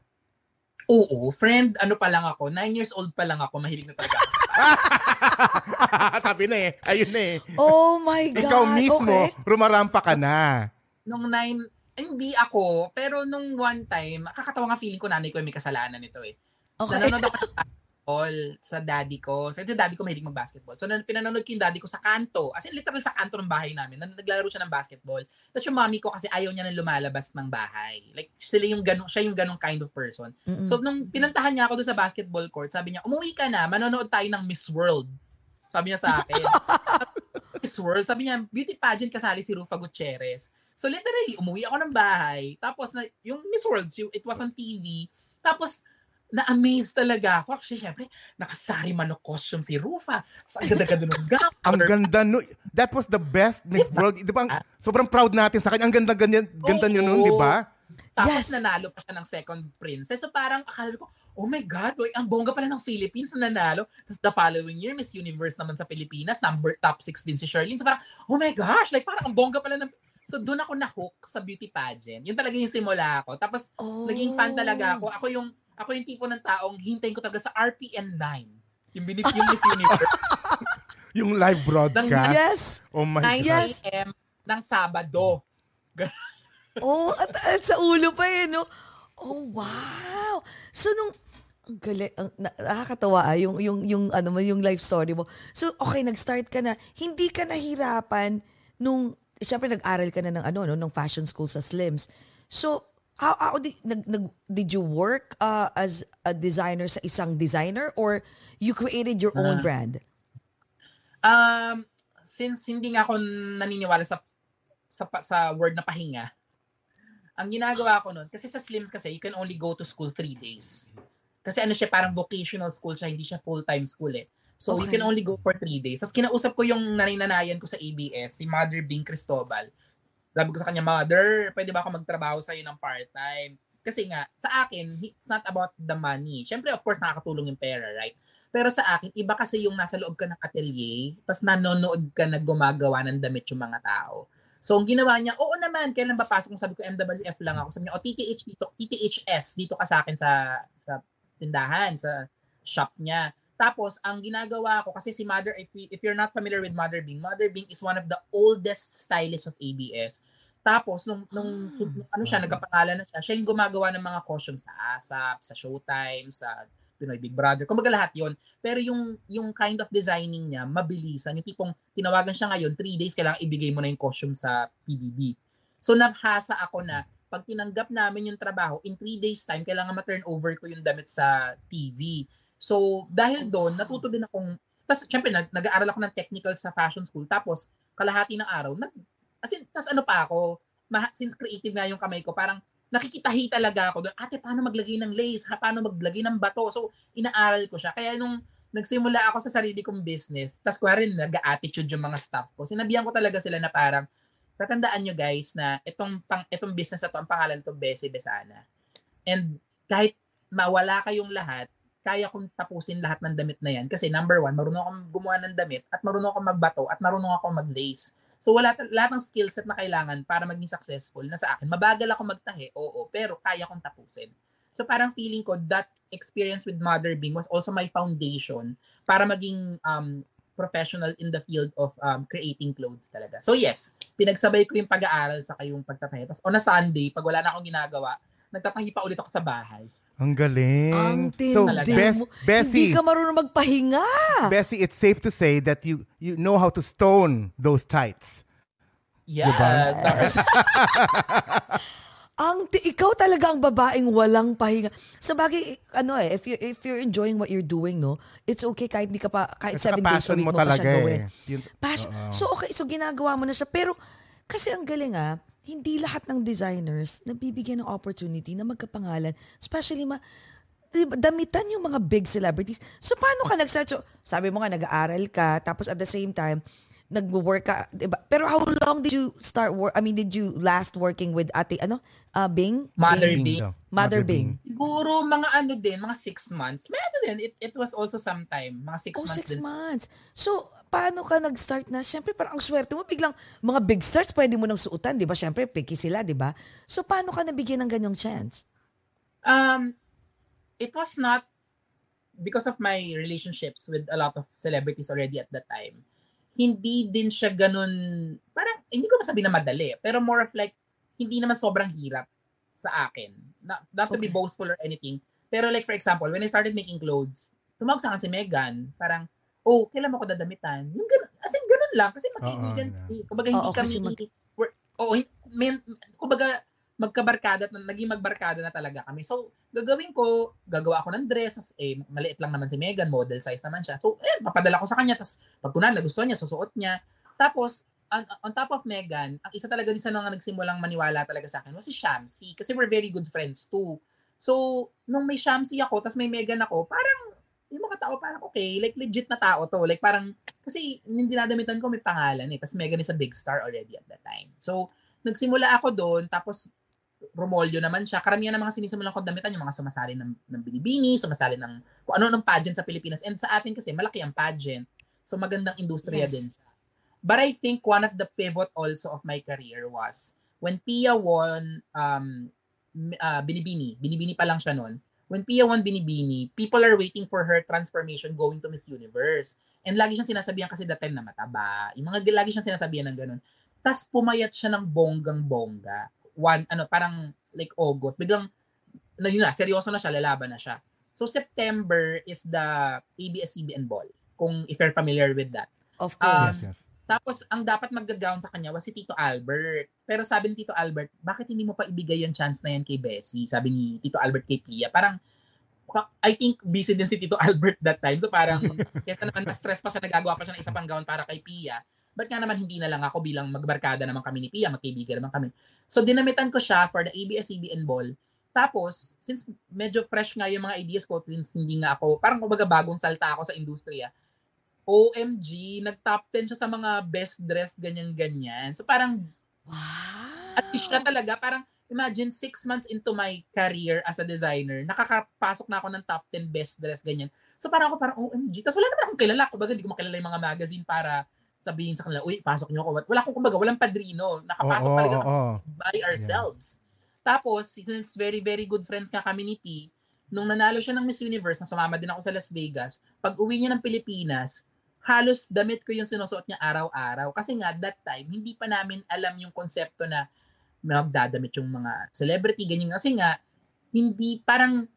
Speaker 4: Oo, friend, ano pa lang ako, nine years old pa lang ako, mahilig na talaga ako.
Speaker 2: Sabi na eh. Ayun na eh.
Speaker 3: Oh my God.
Speaker 2: Ikaw mismo,
Speaker 3: Okay.
Speaker 2: rumarampa ka na.
Speaker 4: Nung nine, hindi ako, pero nung one time, kakatawa nga feeling ko nanay ko yung may kasalanan nito eh.
Speaker 3: Okay.
Speaker 4: Nanonood ako sa basketball sa daddy ko. Sa daddy ko mahilig mag-basketball. So, nan- pinanonood ko yung daddy ko sa kanto. As in, literal sa kanto ng bahay namin. Nan- Naglalaro siya ng basketball. Tapos yung mommy ko kasi ayaw niya nang lumalabas ng bahay. Like, sila yung ganun, siya yung ganung kind of person.
Speaker 3: Mm-mm.
Speaker 4: So, nung pinuntahan niya ako doon sa basketball court, sabi niya, umuwi ka na, manonood tayo ng Miss World. Sabi niya sa akin. Miss World, sabi niya, beauty pageant kasali si Rufa Gutierrez. So, literally, umuwi ako ng bahay. Tapos, na, yung Miss World, it was on TV. Tapos, na-amaze talaga ako. Actually, syempre, nakasari man ng costume si Rufa. Tapos, ang ganda-ganda ng gown.
Speaker 2: Ang ganda no. That was the best Miss World. Di ba? ang- Sobrang proud natin sa kanya. Ang ganda ganyan, ganda niyo nun, di ba?
Speaker 4: Tapos
Speaker 3: Yes.
Speaker 4: nanalo pa siya ng second princess. So parang akala ko, oh my God, boy, ang bongga pala ng Philippines na nanalo. Tapos the following year, Miss Universe naman sa Pilipinas, number top 6 din si Charlene. So parang, oh my gosh, like parang ang bongga pala ng... So doon ako na-hook sa beauty pageant. Yun talaga yung simula ko. Tapos
Speaker 3: Oh.
Speaker 4: naging fan talaga ako. Ako yung ako yung tipo ng taong hintayin ko talaga sa RPN 9. Yung, binip, yung Miss Universe.
Speaker 2: Yung live broadcast.
Speaker 3: Yes.
Speaker 2: Oh my
Speaker 4: 9
Speaker 2: God.
Speaker 3: Yes.
Speaker 4: a.m. ng Sabado.
Speaker 3: Oh, at, at sa ulo pa eh, no? Oh, wow. So, nung, Ang galing, ang, na, nakakatawa ah, yung, yung, yung, ano mo, yung life story mo. So, okay, nag-start ka na. Hindi ka nahirapan nung, syempre nag-aral ka na ng ano, no, ng fashion school sa Slims. So, how, how did, nag, nag, did you work uh, as a designer sa isang designer or you created your own
Speaker 4: Ah.
Speaker 3: brand?
Speaker 4: Um, since hindi nga ako naniniwala sa sa sa word na pahinga, ang ginagawa ko nun, kasi sa Slims kasi, you can only go to school three days. Kasi ano siya, parang vocational school siya, hindi siya full-time school eh. So, you
Speaker 3: Okay.
Speaker 4: can only go for three days. Tapos kinausap ko yung naninanayan ko sa ABS, si Mother Bing Cristobal. Sabi ko sa kanya, Mother, pwede ba ako magtrabaho sa'yo ng part-time? Kasi nga, sa akin, it's not about the money. Siyempre, of course, nakakatulong yung pera, right? Pero sa akin, iba kasi yung nasa loob ka ng atelier, tapos nanonood ka na gumagawa ng damit yung mga tao. So, ang ginawa niya, oo naman, kailan ba pasok? Kung sabi ko, MWF lang ako. Sabi niya, o TTH dito, TTHS dito ka sa akin sa, sa tindahan, sa shop niya. Tapos, ang ginagawa ko, kasi si Mother, if, you- if you're not familiar with Mother Bing, Mother Bing is one of the oldest stylists of ABS. Tapos, nung, nung, nung ano siya, nagkapangalan na siya, siya yung gumagawa ng mga costumes sa ASAP, sa Showtime, sa Pinoy Big Brother. Kumbaga lahat yon Pero yung, yung kind of designing niya, mabilisan. Yung tipong tinawagan siya ngayon, three days, kailangan ibigay mo na yung costume sa PBB. So, nabhasa ako na pag tinanggap namin yung trabaho, in three days time, kailangan ma-turn over ko yung damit sa TV. So, dahil doon, natuto din akong, tapos syempre, nag, nag-aaral ako ng technical sa fashion school, tapos kalahati ng araw, nag, as in, tas ano pa ako, ma- since creative nga yung kamay ko, parang nakikitahi talaga ako doon, ate, paano maglagay ng lace? Ha, paano maglagay ng bato? So, inaaral ko siya. Kaya nung nagsimula ako sa sarili kong business, tas kuha rin, nag-attitude yung mga staff ko, sinabihan ko talaga sila na parang, tatandaan nyo guys na itong, pang, itong business na to, ang pangalan to, Bessie Besana. And kahit mawala kayong lahat, kaya kong tapusin lahat ng damit na yan. Kasi number one, marunong akong gumawa ng damit at marunong akong magbato at marunong akong mag-lace. So wala lahat ng skill set na kailangan para maging successful na sa akin. Mabagal ako magtahi, oo, pero kaya kong tapusin. So parang feeling ko that experience with Mother Bing was also my foundation para maging um, professional in the field of um, creating clothes talaga. So yes, pinagsabay ko yung pag-aaral sa kayong pagtatahi. Tapos on a Sunday, pag wala na akong ginagawa, nagtatahi pa ulit ako sa bahay.
Speaker 2: Ang galing.
Speaker 3: Ang
Speaker 2: so,
Speaker 3: tindi
Speaker 2: Bes-
Speaker 3: mo.
Speaker 2: Bessie,
Speaker 3: Hindi ka marunong magpahinga.
Speaker 2: Bessie, it's safe to say that you you know how to stone those tights.
Speaker 4: Yes.
Speaker 2: Diba?
Speaker 3: Ang ti- ikaw talaga ang babaeng walang pahinga. Sa bagay, ano eh, if you if you're enjoying what you're doing, no, it's okay kahit hindi ka pa kahit
Speaker 2: At
Speaker 3: seven days a week
Speaker 2: mo
Speaker 3: mo, pa siya gawin.
Speaker 2: eh. Yun-
Speaker 3: Passion. So okay, so ginagawa mo na siya. Pero kasi ang galing ah, hindi lahat ng designers nabibigyan ng opportunity na magkapangalan. Especially ma diba, damitan yung mga big celebrities. So paano ka nag-start? So, sabi mo nga nag-aaral ka tapos at the same time nag-work ka, diba? Pero how long did you start work? I mean, did you last working with Ate ano? Uh, Bing?
Speaker 4: Mother
Speaker 3: Bing?
Speaker 4: Bing.
Speaker 2: daw.
Speaker 3: Mother Bing.
Speaker 4: siguro mga ano din, mga six months. May ano din, it, it was also sometime. Mga six
Speaker 3: Oh,
Speaker 4: months
Speaker 3: six
Speaker 4: din.
Speaker 3: months. So, paano ka nag-start na? Siyempre, parang ang swerte mo. Biglang, mga big stars, pwede mo nang suotan, di ba? Siyempre, picky sila, di ba? So, paano ka nabigyan ng ganyang chance?
Speaker 4: Um, it was not because of my relationships with a lot of celebrities already at that time. Hindi din siya ganun, parang, hindi ko masabi na madali, pero more of like, hindi naman sobrang hirap sa akin. Not, not to be boastful or anything. Pero like for example, when I started making clothes, tumawag sa akin si Megan, parang, oh, kailan mo ako dadamitan? Yung ganun, as in, ganun lang. Kasi magkaibigan,
Speaker 2: Oo,
Speaker 4: eh, kumbaga hindi
Speaker 3: kasi
Speaker 4: kami,
Speaker 3: mag-
Speaker 4: we're- hin- men, kumbaga, magkabarkada, at naging magbarkada na talaga kami. So, gagawin ko, gagawa ako ng dress, tas, eh, maliit lang naman si Megan, model size naman siya. So, eh, papadala ko sa kanya, tapos pag kunan, nagustuhan niya, susuot niya. Tapos, on, on top of Megan, ang isa talaga din sa mga nagsimulang maniwala talaga sa akin was si Shamsi, kasi we're very good friends too. So, nung may Shamsi ako, tapos may Megan ako, parang, yung mga tao parang okay, like legit na tao to. Like parang, kasi yung dinadamitan ko may pangalan eh. Tapos Megan is a big star already at that time. So, nagsimula ako doon, tapos Romolyo naman siya. Karamihan ng mga sinisimulan ko damitan, yung mga sumasali ng, ng binibini, sumasali ng kung ano ng pageant sa Pilipinas. And sa atin kasi, malaki ang pageant. So magandang industriya
Speaker 3: Yes.
Speaker 4: din siya. But I think one of the pivot also of my career was when Pia won um, uh, Binibini. Binibini pa lang siya noon. When Pia won Binibini, people are waiting for her transformation going to Miss Universe. And lagi siyang sinasabihan kasi that time na mataba. Yung mga lagi siyang sinasabihan ng ganun. Tapos pumayat siya ng bonggang-bongga. One, ano, parang like August. Biglang, na yun na, seryoso na siya, lalaban na siya. So September is the ABS-CBN ball, kung if you're familiar with that.
Speaker 3: Of
Speaker 4: Um,
Speaker 3: course.
Speaker 2: Yes, yes.
Speaker 4: Tapos, ang dapat mag-gown sa kanya was si Tito Albert. Pero sabi ni Tito Albert, bakit hindi mo pa ibigay yung chance na yan kay Bessie? Sabi ni Tito Albert kay Pia. Parang, I think busy din si Tito Albert that time. So parang, kesa naman ma-stress pa siya, nagagawa pa siya ng isa pang gown para kay Pia. Ba't nga naman hindi na lang ako bilang magbarkada naman kami ni Pia, magkaibigan naman kami. So dinamitan ko siya for the ABS-CBN ball. Tapos, since medyo fresh nga yung mga ideas ko, since hindi nga ako, parang kumbaga bagong salta ako sa industriya, OMG, nag-top 10 siya sa mga best dress, ganyan-ganyan. So parang,
Speaker 3: Wow.
Speaker 4: at least siya talaga, parang, imagine six months into my career as a designer, nakakapasok na ako ng top 10 best dress, ganyan. So parang ako parang, OMG. Tapos wala naman akong kilala. Kumbaga, hindi ko makilala yung mga magazine para sabihin sa kanila, uy, pasok niyo ako. Wala akong, kumbaga, walang padrino. Nakapasok
Speaker 2: Oo,
Speaker 4: talaga
Speaker 2: oo, oo.
Speaker 4: by ourselves. Tapos, since very, very good friends nga kami ni P, nung nanalo siya ng Miss Universe, na sumama din ako sa Las Vegas, pag uwi niya ng Pilipinas, halos damit ko yung sinusuot niya araw-araw. Kasi nga, that time, hindi pa namin alam yung konsepto na magdadamit yung mga celebrity, ganyan. Kasi nga, hindi, parang,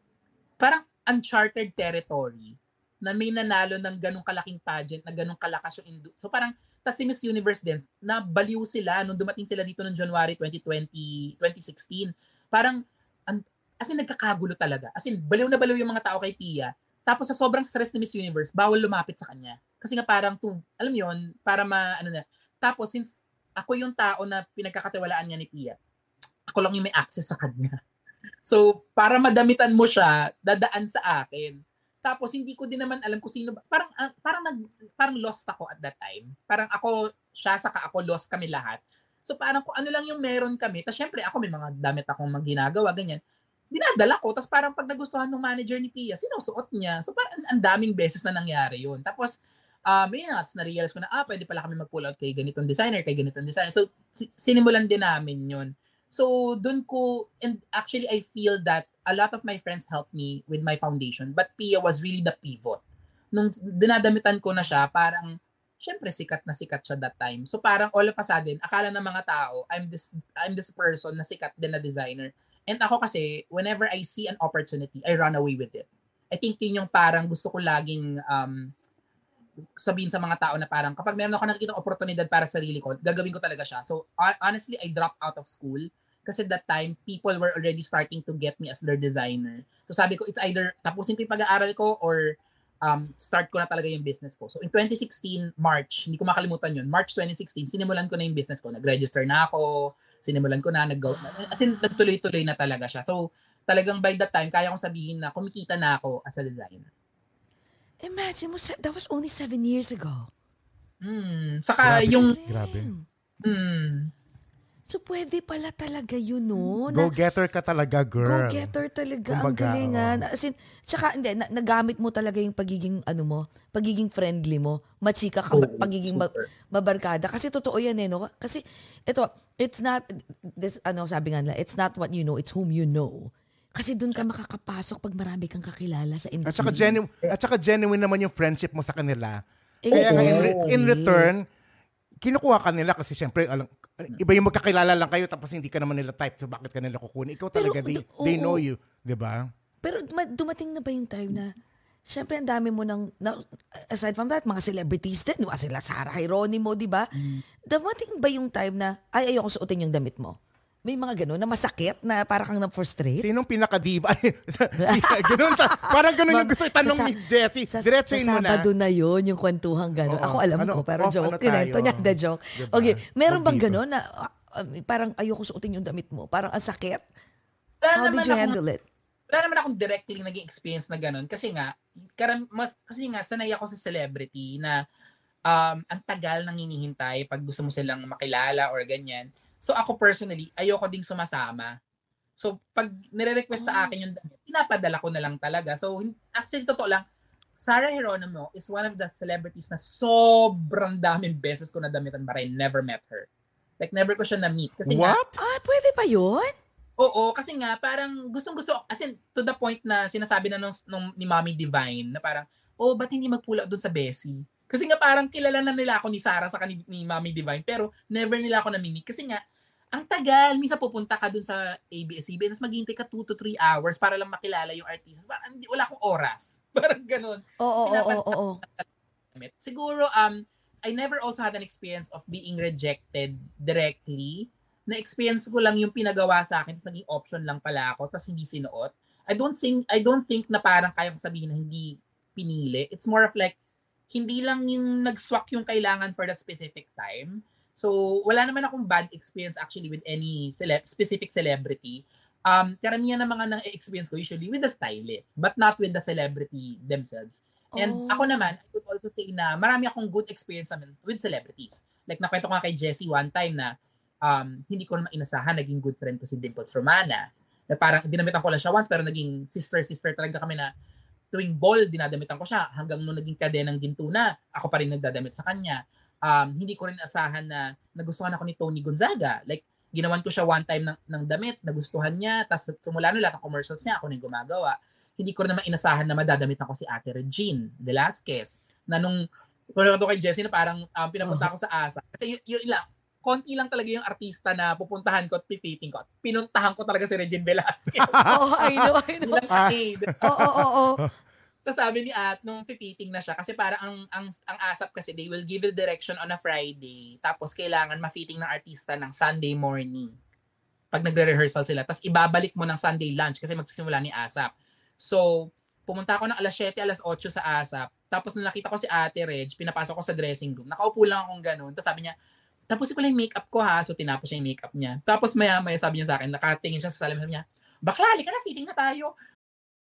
Speaker 4: parang uncharted territory na may nanalo ng ganong kalaking pageant, na ganong kalakas yung indu- So parang, tas si Miss Universe din, na baliw sila nung dumating sila dito noong January 2020, 2016. Parang, an- as in nagkakagulo talaga. As in, baliw na baliw yung mga tao kay Pia. Tapos sa sobrang stress ni Miss Universe, bawal lumapit sa kanya. Kasi nga parang, to, alam yun, para ma, ano na. Tapos since ako yung tao na pinagkakatiwalaan niya ni Pia, ako lang yung may access sa kanya. So, para madamitan mo siya, dadaan sa akin. Tapos hindi ko din naman alam kung sino ba. Parang ah, parang nag parang lost ako at that time. Parang ako siya saka ako lost kami lahat. So parang kung ano lang yung meron kami. Tapos syempre ako may mga damit akong mga ginagawa ganyan. Dinadala ko tapos parang pag nagustuhan ng manager ni Pia, sinusuot niya. So parang ang daming beses na nangyari yun. Tapos um, yun nga, na-realize ko na, ah, pwede pala kami mag-pull out kay ganitong designer, kay ganitong designer. So, si- sinimulan din namin yun. So, dun ko, and actually I feel that a lot of my friends helped me with my foundation, but Pia was really the pivot. Nung dinadamitan ko na siya, parang, syempre sikat na sikat siya that time. So parang all of a sudden, akala ng mga tao, I'm this I'm this person na sikat din na designer. And ako kasi, whenever I see an opportunity, I run away with it. I think yun yung parang gusto ko laging um, sabihin sa mga tao na parang kapag meron ako nakikita oportunidad para sa sarili ko, gagawin ko talaga siya. So hon- honestly, I dropped out of school kasi that time people were already starting to get me as their designer. So sabi ko, it's either tapusin ko yung pag-aaral ko or um, start ko na talaga yung business ko. So in 2016, March, hindi ko makalimutan yun, March 2016, sinimulan ko na yung business ko. Nag-register na ako, sinimulan ko na, nag as in, nagtuloy-tuloy na talaga siya. So talagang by that time, kaya kong sabihin na kumikita na ako as a designer.
Speaker 3: Imagine mo, that was only seven years ago.
Speaker 4: Hmm. Saka
Speaker 2: Grabe.
Speaker 4: yung,
Speaker 2: Grabe.
Speaker 4: hmm,
Speaker 3: So, pwede pala talaga yun, no? Na-
Speaker 2: Go-getter ka talaga, girl.
Speaker 3: Go-getter talaga. ang
Speaker 2: Kumbaga,
Speaker 3: galingan.
Speaker 2: oo.
Speaker 3: As in, tsaka, hindi, na, nagamit mo talaga yung pagiging, ano mo, pagiging friendly mo. Machika ka,
Speaker 4: Oo,
Speaker 3: pagiging ma- mabarkada. Kasi totoo yan eh, no? Kasi, ito, it's not, this, ano, sabi nga nila, it's not what you know, it's whom you know. Kasi doon ka makakapasok pag marami kang kakilala sa
Speaker 2: At
Speaker 3: industry.
Speaker 2: saka, genu- at saka genuine naman yung friendship mo sa kanila. Kaya nga in, re- in
Speaker 3: Exactly.
Speaker 2: return, kinukuha ka nila kasi syempre, alam, iba yung magkakilala lang kayo tapos hindi ka naman nila type so bakit ka nila kukunin? Ikaw
Speaker 3: Pero,
Speaker 2: talaga, they,
Speaker 3: d-
Speaker 2: they
Speaker 3: oo.
Speaker 2: know you. Di ba?
Speaker 3: Pero duma- dumating na ba yung time na, syempre ang dami mo ng, na, aside from that, mga celebrities din, di ba? Sila Sarah Hieronimo, di ba? Dumating ba yung time na, ay, ayoko suotin yung damit mo? May mga gano'n na masakit na para kang na-frustrate?
Speaker 2: Sinong pinaka-diva? ganun, ta- parang ganun yung gusto itanong
Speaker 3: Sa-
Speaker 2: ni Jessie.
Speaker 3: Sa,
Speaker 2: Diretsuhin
Speaker 3: sa
Speaker 2: mo na.
Speaker 3: Sabado na yun, yung kwentuhang gano'n.
Speaker 2: Oo.
Speaker 3: Ako alam
Speaker 2: Ano,
Speaker 3: ko, pero
Speaker 2: off,
Speaker 3: joke.
Speaker 2: ano
Speaker 3: Kinento niya, the joke.
Speaker 2: Diba?
Speaker 3: Okay, meron bang gano'n na ah, parang ayoko suotin yung damit mo? Parang ang sakit?
Speaker 4: wala
Speaker 3: How
Speaker 4: naman
Speaker 3: did you
Speaker 4: akong-
Speaker 3: handle it?
Speaker 4: wala naman akong directly naging experience na ganun kasi nga karam, mas, kasi nga sanay ako sa celebrity na um, ang tagal nang hinihintay pag gusto mo silang makilala or ganyan. So ako personally, ayoko ding sumasama. So pag nire-request sa akin yung damit, pinapadala ko na lang talaga. So actually totoo lang, Sarah Geronimo is one of the celebrities na sobrang daming beses ko nadamitan but I never met her. Like never ko siya na-meet. Kasi nga,
Speaker 2: What?
Speaker 3: Ah, pwede ba yun?
Speaker 4: Oo, kasi nga parang gustong gusto as in to the point na sinasabi na nung, nung ni Mommy Divine na parang oh, ba't hindi magpula doon sa Bessie? Kasi nga parang kilala na nila ako ni Sarah sa ni, ni Mommy Divine pero never nila ako namimit kasi nga ang tagal. Minsan pupunta ka dun sa ABS-CBN, tapos maghihintay ka 2 to 3 hours para lang makilala yung artist. Parang hindi, wala akong oras. Parang ganun.
Speaker 3: Oo, oo, oo, oo.
Speaker 4: Siguro, um, I never also had an experience of being rejected directly. Na-experience ko lang yung pinagawa sa akin, tapos naging option lang pala ako, tapos hindi sinuot. I don't think, I don't think na parang kaya sabihin na hindi pinili. It's more of like, hindi lang yung nag-swak yung kailangan for that specific time So, wala naman akong bad experience actually with any cele- specific celebrity. Um, karamihan ng mga na-experience ko usually with the stylist, but not with the celebrity themselves. And
Speaker 3: Oh.
Speaker 4: ako naman, I would also say na marami akong good experience naman with celebrities. Like, nakwento ko nga kay Jessie one time na um, hindi ko naman inasahan, naging good friend ko si Dimples Romana. Na parang dinamitan ko lang siya once, pero naging sister-sister talaga kami na tuwing ball, dinadamitan ko siya. Hanggang nung naging kadenang ginto na, ako pa rin nagdadamit sa kanya um, hindi ko rin asahan na nagustuhan ako ni Tony Gonzaga. Like, ginawan ko siya one time ng, ng damit, nagustuhan niya, tapos tumula na lahat ng commercials niya, ako na yung gumagawa. Hindi ko rin naman inasahan na madadamit ako si Ate Regine Velasquez, na nung, kung to kay Jessie na parang um, pinapunta ako sa ASA. Kasi yun, yun lang, konti lang talaga yung artista na pupuntahan ko at pipiting ko. Pinuntahan ko talaga si Regine Velasquez.
Speaker 3: Oh, I know, I know. Oo, oo, oo.
Speaker 4: tapos sabi ni At, nung pipiting na siya, kasi parang ang, ang, ang ASAP kasi, they will give the direction on a Friday. Tapos kailangan ma-fitting ng artista ng Sunday morning. Pag nagre-rehearsal sila. Tapos ibabalik mo ng Sunday lunch kasi magsisimula ni ASAP. So, pumunta ako ng alas 7, alas 8 sa ASAP. Tapos nung nakita ko si Ate Reg, pinapasok ko sa dressing room. Nakaupo lang akong ganun. Tapos sabi niya, tapos ko lang yung makeup ko ha. So tinapos niya yung makeup niya. Tapos maya maya sabi niya sa akin, nakatingin siya sa salamin. Sabi niya, bakla, halika na, fitting na tayo.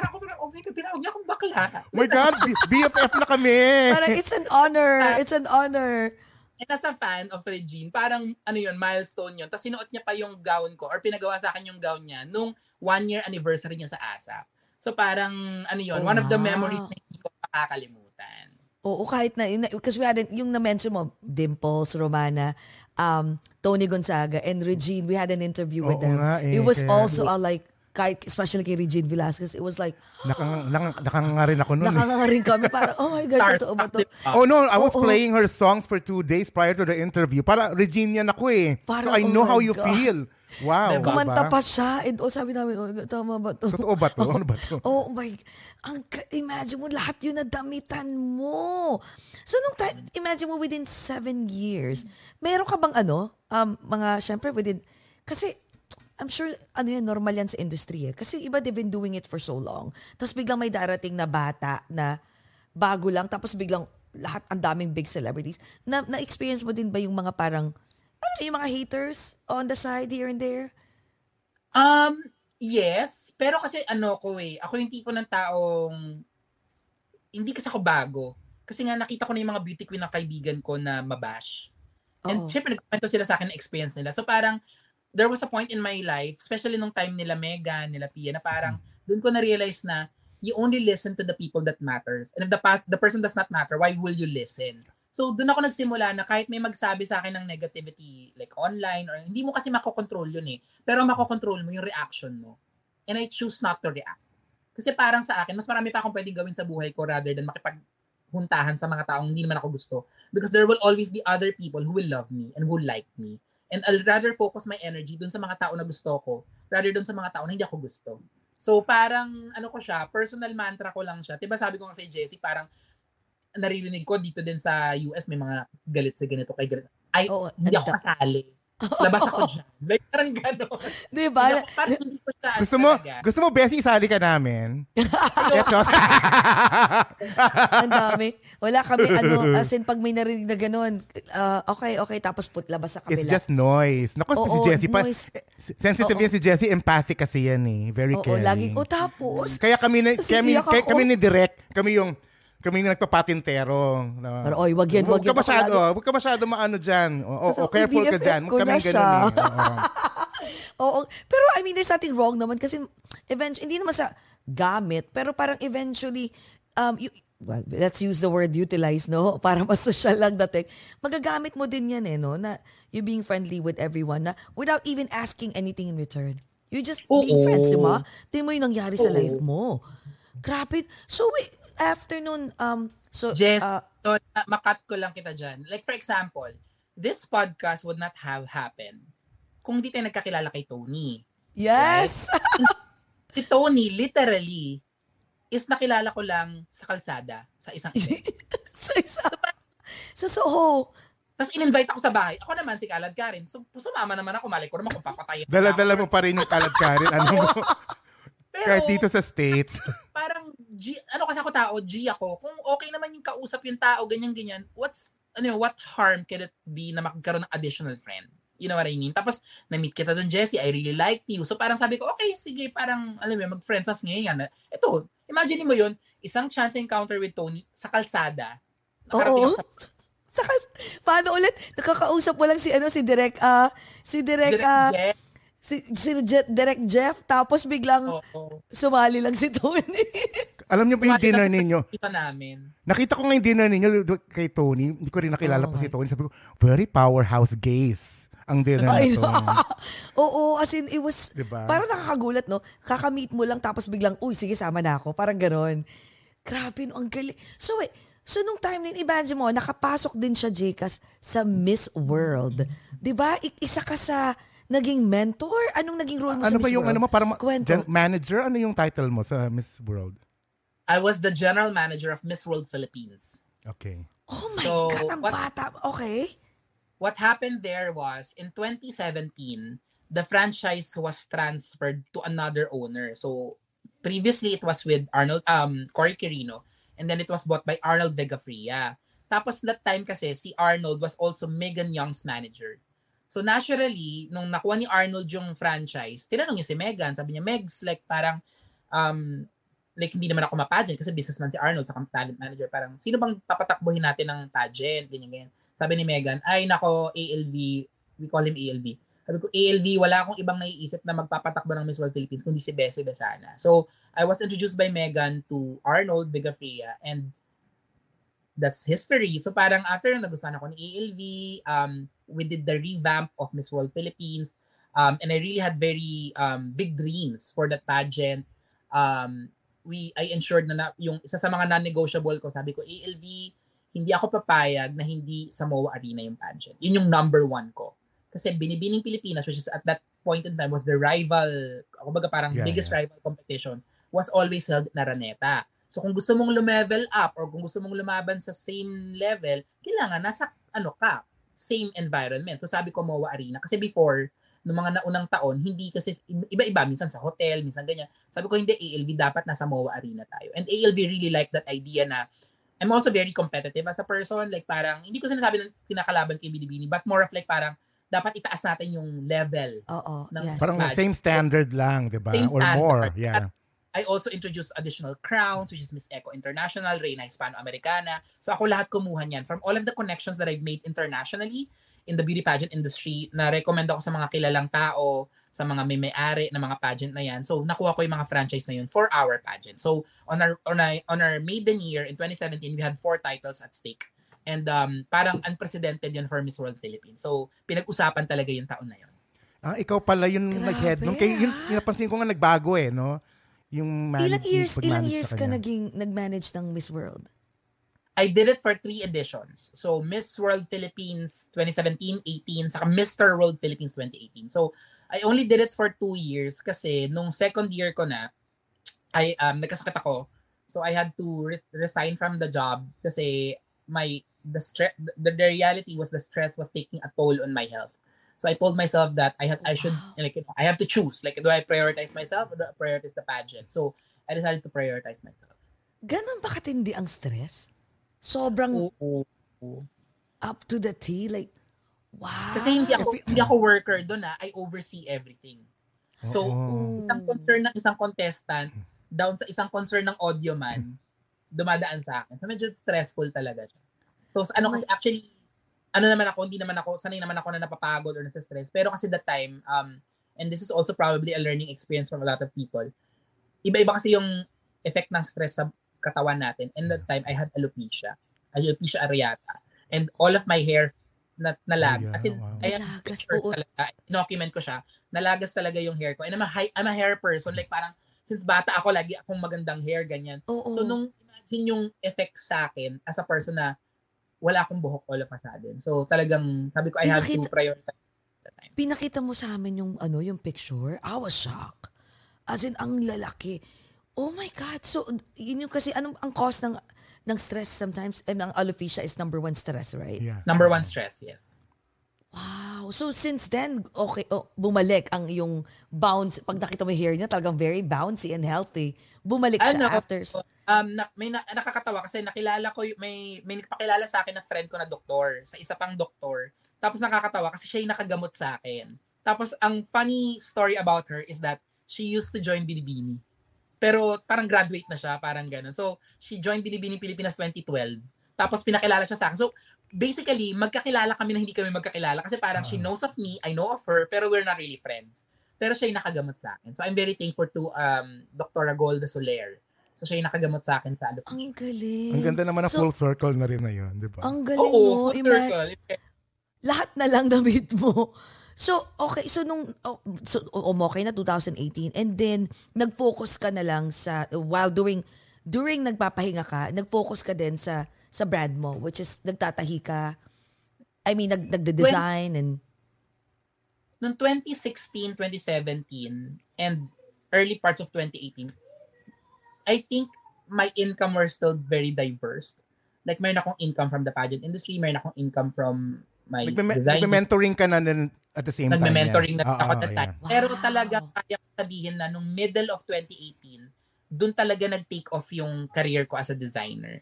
Speaker 4: Parang ako parang, oh my God, tinawag niya akong bakla.
Speaker 2: Oh my God, BFF na kami.
Speaker 3: Parang it's an honor. It's an honor.
Speaker 4: And as a fan of Regine, parang ano yun, milestone yun. Tapos sinuot niya pa yung gown ko or pinagawa sa akin yung gown niya nung one year anniversary niya sa ASAP. So parang ano yun,
Speaker 3: Oh,
Speaker 4: one of the memories na hindi ko makakalimutan.
Speaker 3: Oo, kahit na, yun, because we had, an- yung na-mention mo, Dimples, Romana, um, Tony Gonzaga, and Regine, we had an interview with
Speaker 2: Oo
Speaker 3: them.
Speaker 2: nga eh,
Speaker 3: it was
Speaker 2: kaya-
Speaker 3: also a like, kahit, especially kay Regine Velasquez, it was like,
Speaker 2: Nakang, nakang, nakanga rin ako nun. eh.
Speaker 3: nakanga rin kami, parang, oh my God, totoo ba to?
Speaker 4: Starstruck,
Speaker 2: Oh no, I was
Speaker 3: Oo.
Speaker 2: playing her songs for two days prior to the interview. Para Reginian ako eh.
Speaker 3: Parang,
Speaker 2: so I
Speaker 3: oh
Speaker 2: know
Speaker 3: my
Speaker 2: how you
Speaker 3: God.
Speaker 2: feel. Wow.
Speaker 4: Diba?
Speaker 3: Kumanta
Speaker 2: diba?
Speaker 3: pa siya, and all sabi namin, oh, my God, tama ba to?
Speaker 2: Totoo ba to? Ano ba to?
Speaker 3: Oh my, ang, ka- imagine mo, lahat yun na damitan mo. So, nung time, imagine mo within seven years, meron ka bang ano, um, mga, syempre, within, kasi, I'm sure, ano yan, normal yan sa industry eh. Kasi iba, they've been doing it for so long. Tapos biglang may darating na bata na bago lang, tapos biglang lahat, ang daming big celebrities. Na, na-experience mo din ba yung mga parang, ano yung mga haters on the side here and there?
Speaker 4: Um, yes. Pero kasi ano ko eh, ako yung tipo ng taong, hindi kasi ako bago. Kasi nga nakita ko na yung mga beauty queen ng kaibigan ko na mabash. And
Speaker 3: Oo.
Speaker 4: syempre, nagkwento sila sa akin ng experience nila. So parang, there was a point in my life, especially nung time nila Megan, nila Pia, na parang, doon ko na-realize na, you only listen to the people that matters. And if the, pa- the person does not matter, why will you listen? So, doon ako nagsimula na kahit may magsabi sa akin ng negativity, like online, or hindi mo kasi makokontrol yun eh. Pero makokontrol mo yung reaction mo. And I choose not to react. Kasi parang sa akin, mas marami pa akong pwedeng gawin sa buhay ko rather than makipaghuntahan sa mga taong hindi naman ako gusto. Because there will always be other people who will love me and who like me. And I'll rather focus my energy dun sa mga tao na gusto ko rather dun sa mga tao na hindi ako gusto. So parang ano ko siya, personal mantra ko lang siya. 'Di ba sabi ko nga kay Jessie, parang naririnig ko dito din sa US may mga galit sa ganito kay galit. Ay,
Speaker 3: Oo,
Speaker 4: hindi ako kasali. Labas ako dyan. Like, parang gano'n.
Speaker 3: Di ba?
Speaker 4: Hindi ako- Parang hindi ko siya
Speaker 2: Gusto mo,
Speaker 4: talaga.
Speaker 2: gusto mo, Bessie, isali ka namin? Eto.
Speaker 3: Ang dami. Wala kami, ano, as in, pag may narinig na ganun, ah, okay, okay, tapos put labas sa
Speaker 2: It's
Speaker 3: kabila.
Speaker 2: just noise. Naku, si
Speaker 3: Oo,
Speaker 2: Jessie pa.
Speaker 3: noise.
Speaker 2: eh, Sensitive
Speaker 3: Oo.
Speaker 2: yan si Jessie. Empathic kasi yan eh. Very
Speaker 3: Oo,
Speaker 2: caring.
Speaker 3: lagi ko tapos.
Speaker 2: Kaya kami, na, kami, kaya kami ni Direk, kami yung kami yung nagpapatintero. No?
Speaker 3: Pero, oy, wag yan, wag
Speaker 2: ka
Speaker 3: yan.
Speaker 2: masyado,
Speaker 3: Ako
Speaker 2: wag ka masyado maano dyan. O, o, o, careful ka dyan.
Speaker 3: ko
Speaker 2: Kami
Speaker 3: na
Speaker 2: ganun eh. Oo.
Speaker 3: Pero, I mean, there's nothing wrong naman kasi eventually, hindi naman sa gamit, pero parang eventually, um, you, well, let's use the word utilize, no? Para mas social lang dating. Magagamit mo din yan eh, no? Na you being friendly with everyone na without even asking anything in return. You just being
Speaker 4: Oo.
Speaker 3: friends, di ba? Tingnan mo yung nangyari sa
Speaker 4: Oo.
Speaker 3: life mo. Grabe. So, wait, afternoon, um, so,
Speaker 4: Jess,
Speaker 3: uh,
Speaker 4: so, uh, makat ko lang kita dyan. Like for example, this podcast would not have happened kung hindi tayo nagkakilala kay Tony.
Speaker 3: yes!
Speaker 4: Si Tony, literally, is nakilala ko lang sa kalsada, sa isang event.
Speaker 3: sa isa, sa Soho.
Speaker 4: Tapos in-invite ako sa bahay. Ako naman si Kalad Karin. So, sumama naman ako. Malay ko naman kung papatayin.
Speaker 2: Dala-dala mo pa rin yung kalad ka rin. Ano mo?
Speaker 4: Pero,
Speaker 2: Kahit dito sa States.
Speaker 4: parang, G, ano kasi ako tao, G ako. Kung okay naman yung kausap yung tao, ganyan-ganyan, what's, ano, what harm can it be na magkaroon ng additional friend? You know what I mean? Tapos, na-meet kita doon, Jessie, I really liked you. So, parang sabi ko, okay, sige, parang, alam mo, mag-friends us ngayon. Yan. Ito, imagine mo yun, isang chance encounter with Tony sa kalsada.
Speaker 3: Oo.
Speaker 4: sa
Speaker 3: Saka, paano ulit? Nakakausap mo lang si, ano, si Direk, ah, si Direk, ah,
Speaker 4: jet.
Speaker 3: Si, si Je- Direk Jeff, tapos biglang
Speaker 4: Oo.
Speaker 3: sumali lang si Tony.
Speaker 2: Alam niyo ba yung
Speaker 4: Kumali
Speaker 2: dinner
Speaker 4: na-
Speaker 2: ninyo?
Speaker 4: Kita namin.
Speaker 2: Nakita ko nga yung dinner ninyo do- kay Tony. Hindi ko rin nakilala
Speaker 3: Oh
Speaker 2: pa si Tony. Sabi ko, very powerhouse gays ang dinner na
Speaker 3: Ay,
Speaker 2: to.
Speaker 3: Oo, as in, it was,
Speaker 2: Diba?
Speaker 3: parang nakakagulat, no? Kakamit mo lang, tapos biglang, uy, sige, sama na ako. Parang ganon. Grabe, no, ang galing. So, wait, so nung time na yun, imagine mo, nakapasok din siya, Jcas, sa Miss World. Di ba? I- isa ka sa naging mentor? Anong naging role mo sa
Speaker 2: ano
Speaker 3: Miss
Speaker 2: ba yung
Speaker 3: World?
Speaker 2: ano mo para ma-
Speaker 3: Kwento.
Speaker 2: gen- manager ano yung title mo sa Miss World?
Speaker 4: I was the general manager of Miss World Philippines.
Speaker 2: Okay.
Speaker 3: Oh my
Speaker 4: So,
Speaker 3: God, ang
Speaker 4: what-
Speaker 3: bata. Okay.
Speaker 4: what happened there was in 2017 the franchise was transferred to another owner so previously it was with Arnold um Corey Quirino and then it was bought by Arnold Vegafria tapos that time kasi si Arnold was also Megan Young's manager so naturally nung nakuha ni Arnold yung franchise tinanong niya si Megan sabi niya Megs like parang um like hindi naman ako ma-pageant kasi businessman si Arnold sa talent manager parang sino bang papatakbuhin natin ng pageant ganyan ganyan sabi ni Megan, ay nako, ALV, we call him ALV. Sabi ko, ALV, wala akong ibang naiisip na magpapatakbo ng Miss World Philippines kundi si Bessie Besana. So, I was introduced by Megan to Arnold Bigafria and that's history. So parang after nagustuhan ako ni ALV, um, we did the revamp of Miss World Philippines. Um, and I really had very um, big dreams for that pageant. Um, we I ensured na, na yung isa sa mga non-negotiable ko, sabi ko, ALV, hindi ako papayag na hindi sa MOA Arena yung pageant. Yun yung number one ko. Kasi Binibining Pilipinas, which is at that point in time was the rival, kumbaga parang
Speaker 2: Yeah,
Speaker 4: biggest
Speaker 2: yeah.
Speaker 4: rival competition, was always held na Araneta. So kung gusto mong lumevel up or kung gusto mong lumaban sa same level, kailangan nasa ano ka, same environment. So sabi ko MOA Arena kasi before noong mga naunang taon, hindi kasi iba-iba minsan sa hotel, minsan ganyan. Sabi ko hindi ALV dapat nasa MOA Arena tayo. And ALV really like that idea na I'm also very competitive as a person. Like parang, hindi ko sinasabi na pinakalaban kay Binibini, but more of like parang, dapat itaas natin yung level.
Speaker 3: Oo, yes.
Speaker 2: Parang
Speaker 4: Pageant.
Speaker 2: same standard lang, 'di ba? Or more,
Speaker 4: standard.
Speaker 2: yeah.
Speaker 4: I also introduced additional crowns, which is Miss Eco International, Reina Hispano-Americana. So ako lahat kumuha niyan. From all of the connections that I've made internationally in the beauty pageant industry, na-recommend ako sa mga kilalang tao, sa mga may may-ari ng mga pageant na yan. So nakuha ko yung mga franchise na yun for our pageant. So on our, on our, on our maiden year in 2017, we had four titles at stake. And um, parang unprecedented yun for Miss World Philippines. So pinag-usapan talaga yung taon na yun.
Speaker 2: Ah, ikaw pala yung
Speaker 3: Grabe,
Speaker 2: nag-head nung kay yun, napansin ko nga nagbago eh, no? Yung
Speaker 3: Ilang years, ilang years ka naging, nag-manage ng Miss World?
Speaker 4: I did it for three editions. So Miss World Philippines 2017, 18, saka Mr. World Philippines 2018. So I only did it for two years kasi nung second year ko na, I um, nagkasakit ako. So I had to re- resign from the job kasi my the stress the, the reality was the stress was taking a toll on my health. So I told myself that I had I should like you know, I have to choose. Like do I prioritize myself or do I prioritize the pageant? So I decided to prioritize myself.
Speaker 3: Ganun ba katindi ang stress? Sobrang
Speaker 4: Oo. oo.
Speaker 3: up to the T? Like, wow.
Speaker 4: Kasi hindi ako hindi ako worker doon ah. I oversee everything. So
Speaker 2: Oo.
Speaker 4: isang concern ng isang contestant down sa isang concern ng audio man dumadaan sa akin. So medyo stressful talaga siya. So ano kasi actually ano naman ako, hindi naman ako, sanay naman ako na napapagod or nasa-stress. Pero kasi that time, um, and this is also probably a learning experience from a lot of people, iba-iba kasi yung effect ng stress sa katawan natin. And that time, I had alopecia. Alopecia areata. And all of my hair na nalag.
Speaker 2: Oh, yeah.
Speaker 4: As in,
Speaker 2: Wow.
Speaker 4: I have
Speaker 3: Nalagas,
Speaker 4: pictures
Speaker 3: oo.
Speaker 4: talaga. Document ko siya. Nalagas talaga yung hair ko. And I'm a, hi- I'm a hair person. Like parang, since bata ako, lagi akong magandang hair, ganyan.
Speaker 3: Oo.
Speaker 4: So nung imagine yung effect sa akin as a person na wala akong buhok all of a sudden. So talagang sabi ko I have to
Speaker 3: Pinakita-
Speaker 4: prioritize that time.
Speaker 3: pinakita mo sa amin yung ano yung picture, I was shocked. As in, ang lalaki. Oh my God. So, yun yung kasi, anong ang cause ng ng stress sometimes, and ang alopecia is number one stress, right?
Speaker 2: Yeah.
Speaker 4: Number one stress, yes.
Speaker 3: Wow. So, since then, okay, oh, bumalik ang yung bounce. Pag nakita mo yung hair niya, talagang very bouncy and healthy. Bumalik siya
Speaker 4: Ano,
Speaker 3: after.
Speaker 4: Um, na, may na, nakakatawa kasi nakilala ko, may, may nagpakilala sa akin na friend ko na doktor, sa isa pang doktor. Tapos nakakatawa kasi siya yung nakagamot sa akin. Tapos ang funny story about her is that she used to join Binibini. Pero parang graduate na siya, parang gano'n. So, she joined Binibini Pilipinas 2012. Tapos pinakilala siya sa akin. So, basically, magkakilala kami na hindi kami magkakilala kasi parang she knows of me, I know of her, pero we're not really friends. Pero siya yung nakagamot sa akin. So, I'm very thankful to um, Dr. Golda Soler. So, siya yung nakagamot sa akin sa alopecia.
Speaker 3: Ang galing.
Speaker 2: Ang ganda naman na
Speaker 3: So,
Speaker 2: full circle na rin na yun, di ba?
Speaker 3: Ang galing
Speaker 4: Oo,
Speaker 3: mo.
Speaker 4: full
Speaker 3: Ima-
Speaker 4: circle.
Speaker 3: lahat na lang damit mo. So, okay. So, nung, oh, so, um, okay na 2018. And then, nag-focus ka na lang sa, while doing, during nagpapahinga ka, nag-focus ka din sa, sa brand mo, which is, nagtatahi ka. I mean, nag, nagde-design and,
Speaker 4: Noong 2016, 2017, and early parts of 2018, I think my income were still very diverse. Like, mayroon akong income from the pageant industry, mayroon akong income from my
Speaker 2: Nagme-
Speaker 4: design.
Speaker 2: Nagme-mentoring ka na din at the same time.
Speaker 4: Nagme-mentoring
Speaker 2: yan.
Speaker 4: na
Speaker 2: Oo,
Speaker 4: ako
Speaker 2: oo,
Speaker 4: that time.
Speaker 2: yan.
Speaker 4: Pero
Speaker 3: Wow.
Speaker 4: talaga, kaya ko sabihin na nung middle of 2018, doon talaga nag-take off yung career ko as a designer.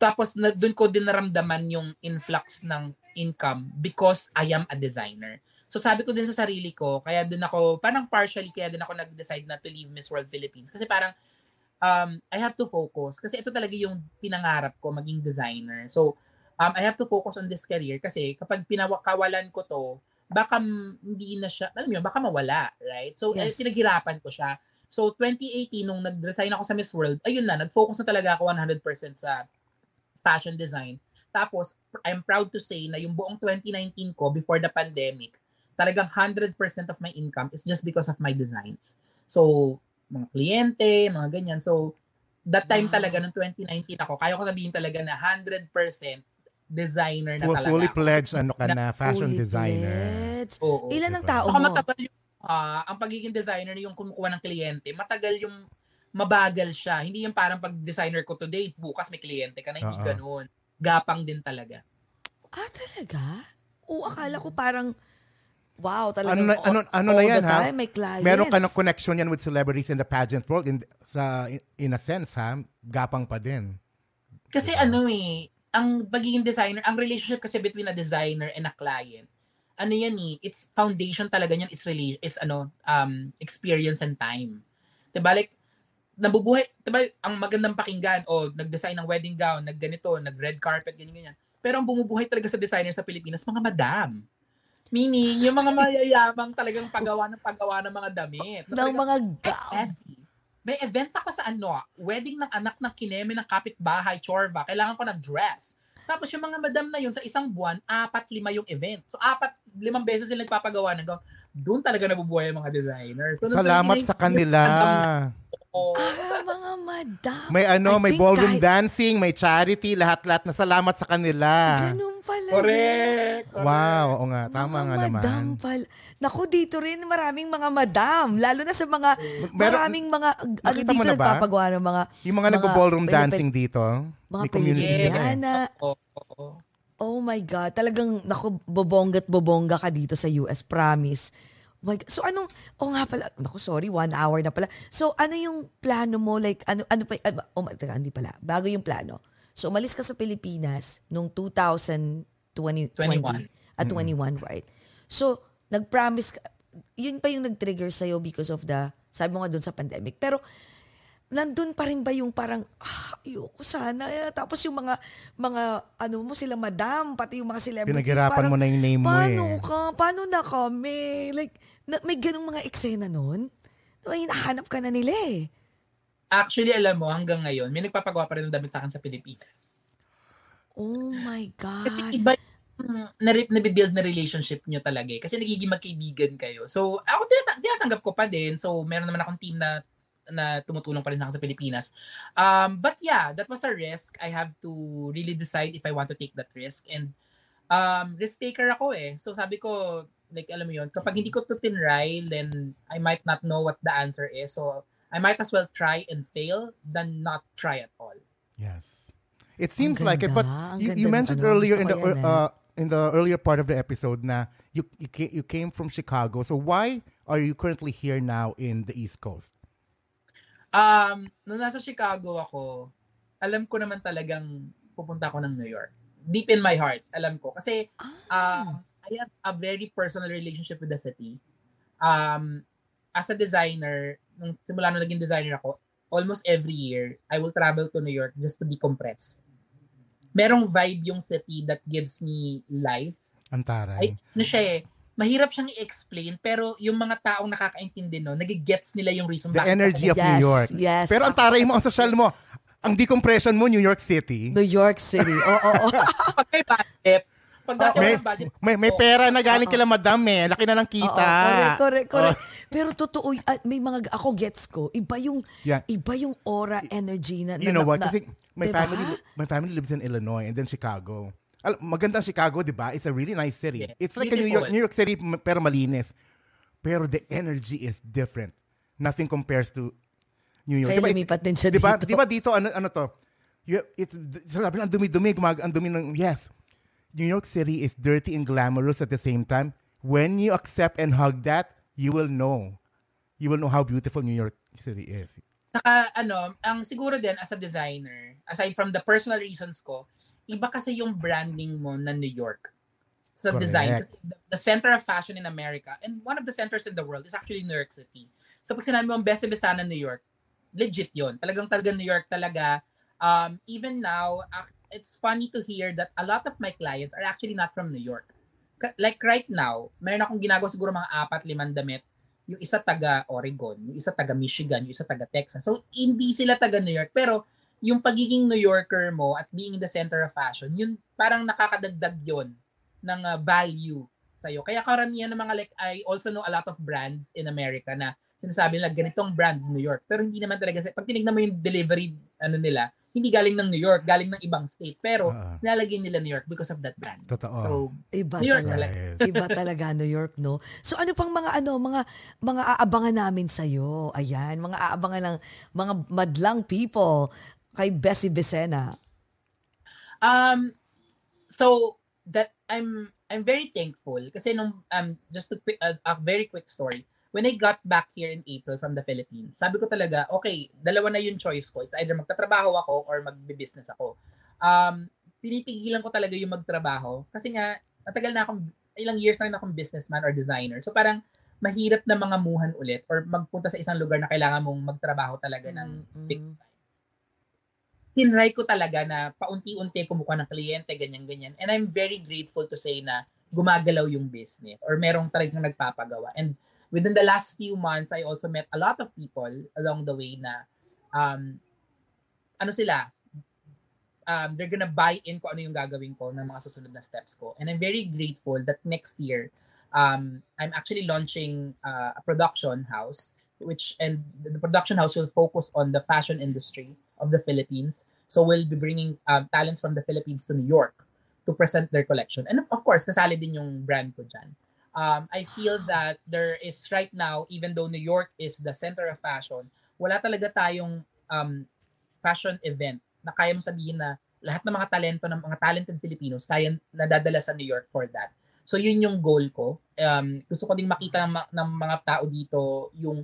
Speaker 4: Tapos na, doon ko din naramdaman yung influx ng income because I am a designer. So sabi ko din sa sarili ko, kaya din ako, parang partially, kaya din ako nag-decide na to leave Miss World Philippines. Kasi parang, um, I have to focus. Kasi ito talaga yung pinangarap ko, maging designer. So, um, I have to focus on this career kasi kapag pinawakawalan ko to, baka hindi na siya, alam mo yun, baka mawala, right? So, eh,
Speaker 3: Yes.
Speaker 4: pinaghirapan ko siya. So, 2018, nung nag-resign ako sa Miss World, ayun na, nag-focus na talaga ako 100% sa fashion design. Tapos, I'm proud to say na yung buong 2019 ko, before the pandemic, talagang 100% of my income is just because of my designs. So, mga kliyente, mga ganyan. So, that time
Speaker 3: Wow.
Speaker 4: talaga, nung 2019 ako, kaya ko sabihin talaga na 100% designer na talaga.
Speaker 2: fully pledged ano ka na, fashion
Speaker 3: fully
Speaker 2: designer.
Speaker 3: pledged.
Speaker 4: Oo.
Speaker 3: Ilan ang tao
Speaker 4: Saka
Speaker 3: mo?
Speaker 4: matagal yung, ah, ang pagiging designer yung kumukuha ng kliyente, matagal yung mabagal siya. Hindi yung parang pag designer ko today, bukas may kliyente ka na, hindi
Speaker 2: Oo.
Speaker 4: ganun. Gapang din talaga.
Speaker 3: Ah, talaga? Oo, akala ko parang, wow, talagang
Speaker 2: Ano na-
Speaker 3: all,
Speaker 2: ano- ano
Speaker 3: all
Speaker 2: na yan,
Speaker 3: the
Speaker 2: ha?
Speaker 3: time, may clients.
Speaker 2: Meron ka ng connection yan with celebrities in the pageant world in, sa, in a sense, ha? Gapang pa din.
Speaker 4: Kasi ano eh, ang pagiging designer, ang relationship kasi between a designer and a client, ano yan eh, it's foundation talaga niyan is rela- is ano, um, experience and time. 'Di ba? Like, nabubuhay, 'di ba, ang magandang pakinggan, o nag-design ng wedding gown, nagganito, nag-red carpet, ganyan, ganyan. Pero ang bumubuhay talaga sa designer sa Pilipinas, mga madam. Meaning, yung mga mayayamang talagang paggawa ng paggawa ng mga damit.
Speaker 3: Ng
Speaker 4: talagang-
Speaker 3: mga gown.
Speaker 4: Messy. May event ako sa ano, ah, wedding ng anak ng kineme ng kapitbahay, Chorba. Kailangan ko ng dress. Tapos yung mga madam na yun, sa isang buwan, apat, lima yung event. So apat, limang beses sila nagpapagawa ng gown. Doon talaga nabubuhay ang mga designers. So,
Speaker 2: Salamat
Speaker 4: 2019,
Speaker 2: sa kanila.
Speaker 4: Oo.
Speaker 3: Ah, mga madam.
Speaker 2: May ano,
Speaker 3: I
Speaker 2: may ballroom
Speaker 3: kahit-
Speaker 2: dancing, may charity, lahat-lahat na salamat sa kanila.
Speaker 3: Ganun pala.
Speaker 4: Correct. correct.
Speaker 2: Wow, oo nga, tama
Speaker 3: mga
Speaker 2: nga naman.
Speaker 3: madam pala. Naku, dito rin maraming mga madam. Lalo na sa mga,
Speaker 2: Meron-
Speaker 3: maraming mga, ano dito
Speaker 2: na
Speaker 3: nagpapagawa ng mga,
Speaker 2: Yung mga, nag-ballroom
Speaker 3: Pilipin-
Speaker 2: dancing dito,
Speaker 3: mga. Pilipiniana.
Speaker 4: Oo. oo.
Speaker 3: Oh my God. Talagang, naku, bobongga't bobongga ka dito sa US. Promise. My God. So anong, oh nga pala, naku sorry, one hour na pala. So ano yung plano mo? Like, ano, ano pa, ah, oh, my- teka, hindi pala. Bago yung plano. So umalis ka sa Pilipinas nung 2020,
Speaker 4: 21.
Speaker 3: At 21, right? So, nag-promise ka, yun pa yung nag-trigger sa'yo because of the, sabi mo nga dun sa pandemic. Pero, nandun pa rin ba yung parang, ah, ayoko sana. Eh, Tapos yung mga, mga, ano mo sila madam, pati yung mga celebrities.
Speaker 2: Pinaghirapan
Speaker 3: parang,
Speaker 2: mo na yung name mo
Speaker 3: Paano
Speaker 2: eh."
Speaker 3: ka? Paano na kami? Like, na, may ganong mga eksena nun? May hinahanap ka na nila eh.
Speaker 4: Actually, alam mo, hanggang ngayon, may nagpapagawa pa rin ng damit sa akin sa Pilipinas.
Speaker 3: Oh my
Speaker 4: Kasi
Speaker 3: God.
Speaker 4: iba yung na- nabibuild na relationship nyo talaga eh. Kasi nagiging magkaibigan kayo. So, ako tinata- tinatanggap ko pa din. So, meron naman akong team na na tumutulong pa rin sa akin sa Pilipinas. Um, but yeah, that was a risk. I have to really decide if I want to take that risk. And um, risk taker ako eh. So sabi ko, like alam mo yun, kapag hindi ko to tinry, then I might not know what the answer is. So I might as well try and fail than not try at all.
Speaker 2: Yes. It seems
Speaker 3: Ang
Speaker 2: like it, but
Speaker 3: ganda.
Speaker 2: You,
Speaker 3: ganda
Speaker 2: you mentioned
Speaker 3: ano.
Speaker 2: earlier in the
Speaker 3: yan, eh.
Speaker 2: uh, in the earlier part of the episode na you you came from Chicago. So why are you currently here now in the East Coast?
Speaker 4: Um, nung nasa Chicago ako, alam ko naman talagang pupunta ako ng New York. Deep in my heart, alam ko. Kasi um, I have a very personal relationship with the city. Um, as a designer, nung simula nung naging designer ako, almost every year, I will travel to New York just to decompress. Merong vibe yung city that gives me life.
Speaker 2: Antaray.
Speaker 4: Ay, ano siya eh, mahirap siyang i-explain, pero yung mga taong nakakaintindi no, nagigets nila yung reason
Speaker 2: the
Speaker 4: bakit
Speaker 2: energy of
Speaker 4: ako-
Speaker 2: New
Speaker 3: Yes,
Speaker 2: York.
Speaker 3: yes.
Speaker 2: Pero ang taray mo, ang social mo, ang decompression mo, New York City.
Speaker 3: New York City. Oo, oo.
Speaker 4: pag may budget, pag dati
Speaker 2: may,
Speaker 4: budget,
Speaker 2: may, may
Speaker 4: oo.
Speaker 2: pera na galing kila madam eh. Laki na ng kita.
Speaker 3: Oo, correct, correct, correct.
Speaker 2: Oh.
Speaker 3: Pero totoo, ah, may mga, ako gets ko, iba yung,
Speaker 2: Yeah.
Speaker 3: iba yung aura, energy na,
Speaker 2: you
Speaker 3: na-
Speaker 2: know what?
Speaker 3: na-
Speaker 2: Kasi my
Speaker 3: Diba?
Speaker 2: family my family lives in Illinois and then Chicago. Al- maganda Chicago, 'di ba? It's a really nice city.
Speaker 4: Yeah.
Speaker 2: It's like a New York. New York City pero malinis. Pero the energy is different. Nothing compares to New York.
Speaker 3: Kaya
Speaker 2: Diba,
Speaker 3: lumipat din siya
Speaker 2: di ba,
Speaker 3: dito.
Speaker 2: Di ba dito ano ano to? You, it's sabi ang dumi-dumi, gumag ang dumi ng yes. New York City is dirty and glamorous at the same time. When you accept and hug that, you will know. You will know how beautiful New York City is.
Speaker 4: Saka ano, ang siguro din as a designer, aside from the personal reasons ko, iba kasi yung branding mo na New York sa
Speaker 2: Correct.
Speaker 4: design. The, the center of fashion in America and one of the centers in the world is actually New York City. So pag sinabi mo ang best na New York, legit yon. Talagang talaga New York talaga. Um, even now, it's funny to hear that a lot of my clients are actually not from New York. Like right now, meron akong ginagawa siguro mga apat, limang damit yung isa taga Oregon, yung isa taga Michigan, yung isa taga Texas. So, hindi sila taga New York. Pero, yung pagiging New Yorker mo at being in the center of fashion, yun parang nakakadagdag yon ng uh, value sa'yo. Kaya karamihan ng mga like, I also know a lot of brands in America na sinasabi nila ganitong brand New York. Pero hindi naman talaga, pag tinignan mo yung delivery ano nila, hindi galing ng New York, galing ng ibang state. Pero,
Speaker 2: Ah.
Speaker 4: nilalagay nila New York because of that brand.
Speaker 2: Totoo.
Speaker 4: So,
Speaker 3: Iba
Speaker 4: New York
Speaker 3: talaga.
Speaker 4: talaga.
Speaker 3: Iba talaga New York, no? So ano pang mga ano, mga mga aabangan namin sa iyo? Ayan, mga aabangan ng mga madlang people kay Bessie Becena.
Speaker 4: Um, so that I'm I'm very thankful kasi nung um just to quick, a, a very quick story. When I got back here in April from the Philippines, sabi ko talaga, okay, dalawa na yung choice ko. It's either magtatrabaho ako or magbe-business ako. Um, pinipigilan ko talaga yung magtrabaho kasi nga matagal na akong ilang years na rin akong businessman or designer. So parang mahirap na mga muhan ulit or magpunta sa isang lugar na kailangan mong magtrabaho talaga ng
Speaker 3: Mm-mm.
Speaker 4: fixed tinry ko talaga na paunti-unti kumukuha ng kliyente, ganyan-ganyan. And I'm very grateful to say na gumagalaw yung business or merong talagang nagpapagawa. And within the last few months, I also met a lot of people along the way na um, ano sila, um, they're gonna buy in ko ano yung gagawin ko ng mga susunod na steps ko. And I'm very grateful that next year, um, I'm actually launching uh, a production house which and the production house will focus on the fashion industry of the Philippines. So we'll be bringing um, talents from the Philippines to New York to present their collection. And of course, kasali din yung brand ko dyan. Um, I feel that there is right now, even though New York is the center of fashion, wala talaga tayong um, fashion event na kaya mo sabihin na lahat ng mga talento ng mga talented Filipinos kaya nadadala sa New York for that. So yun yung goal ko. Um, gusto ko ding makita ng, ng mga tao dito yung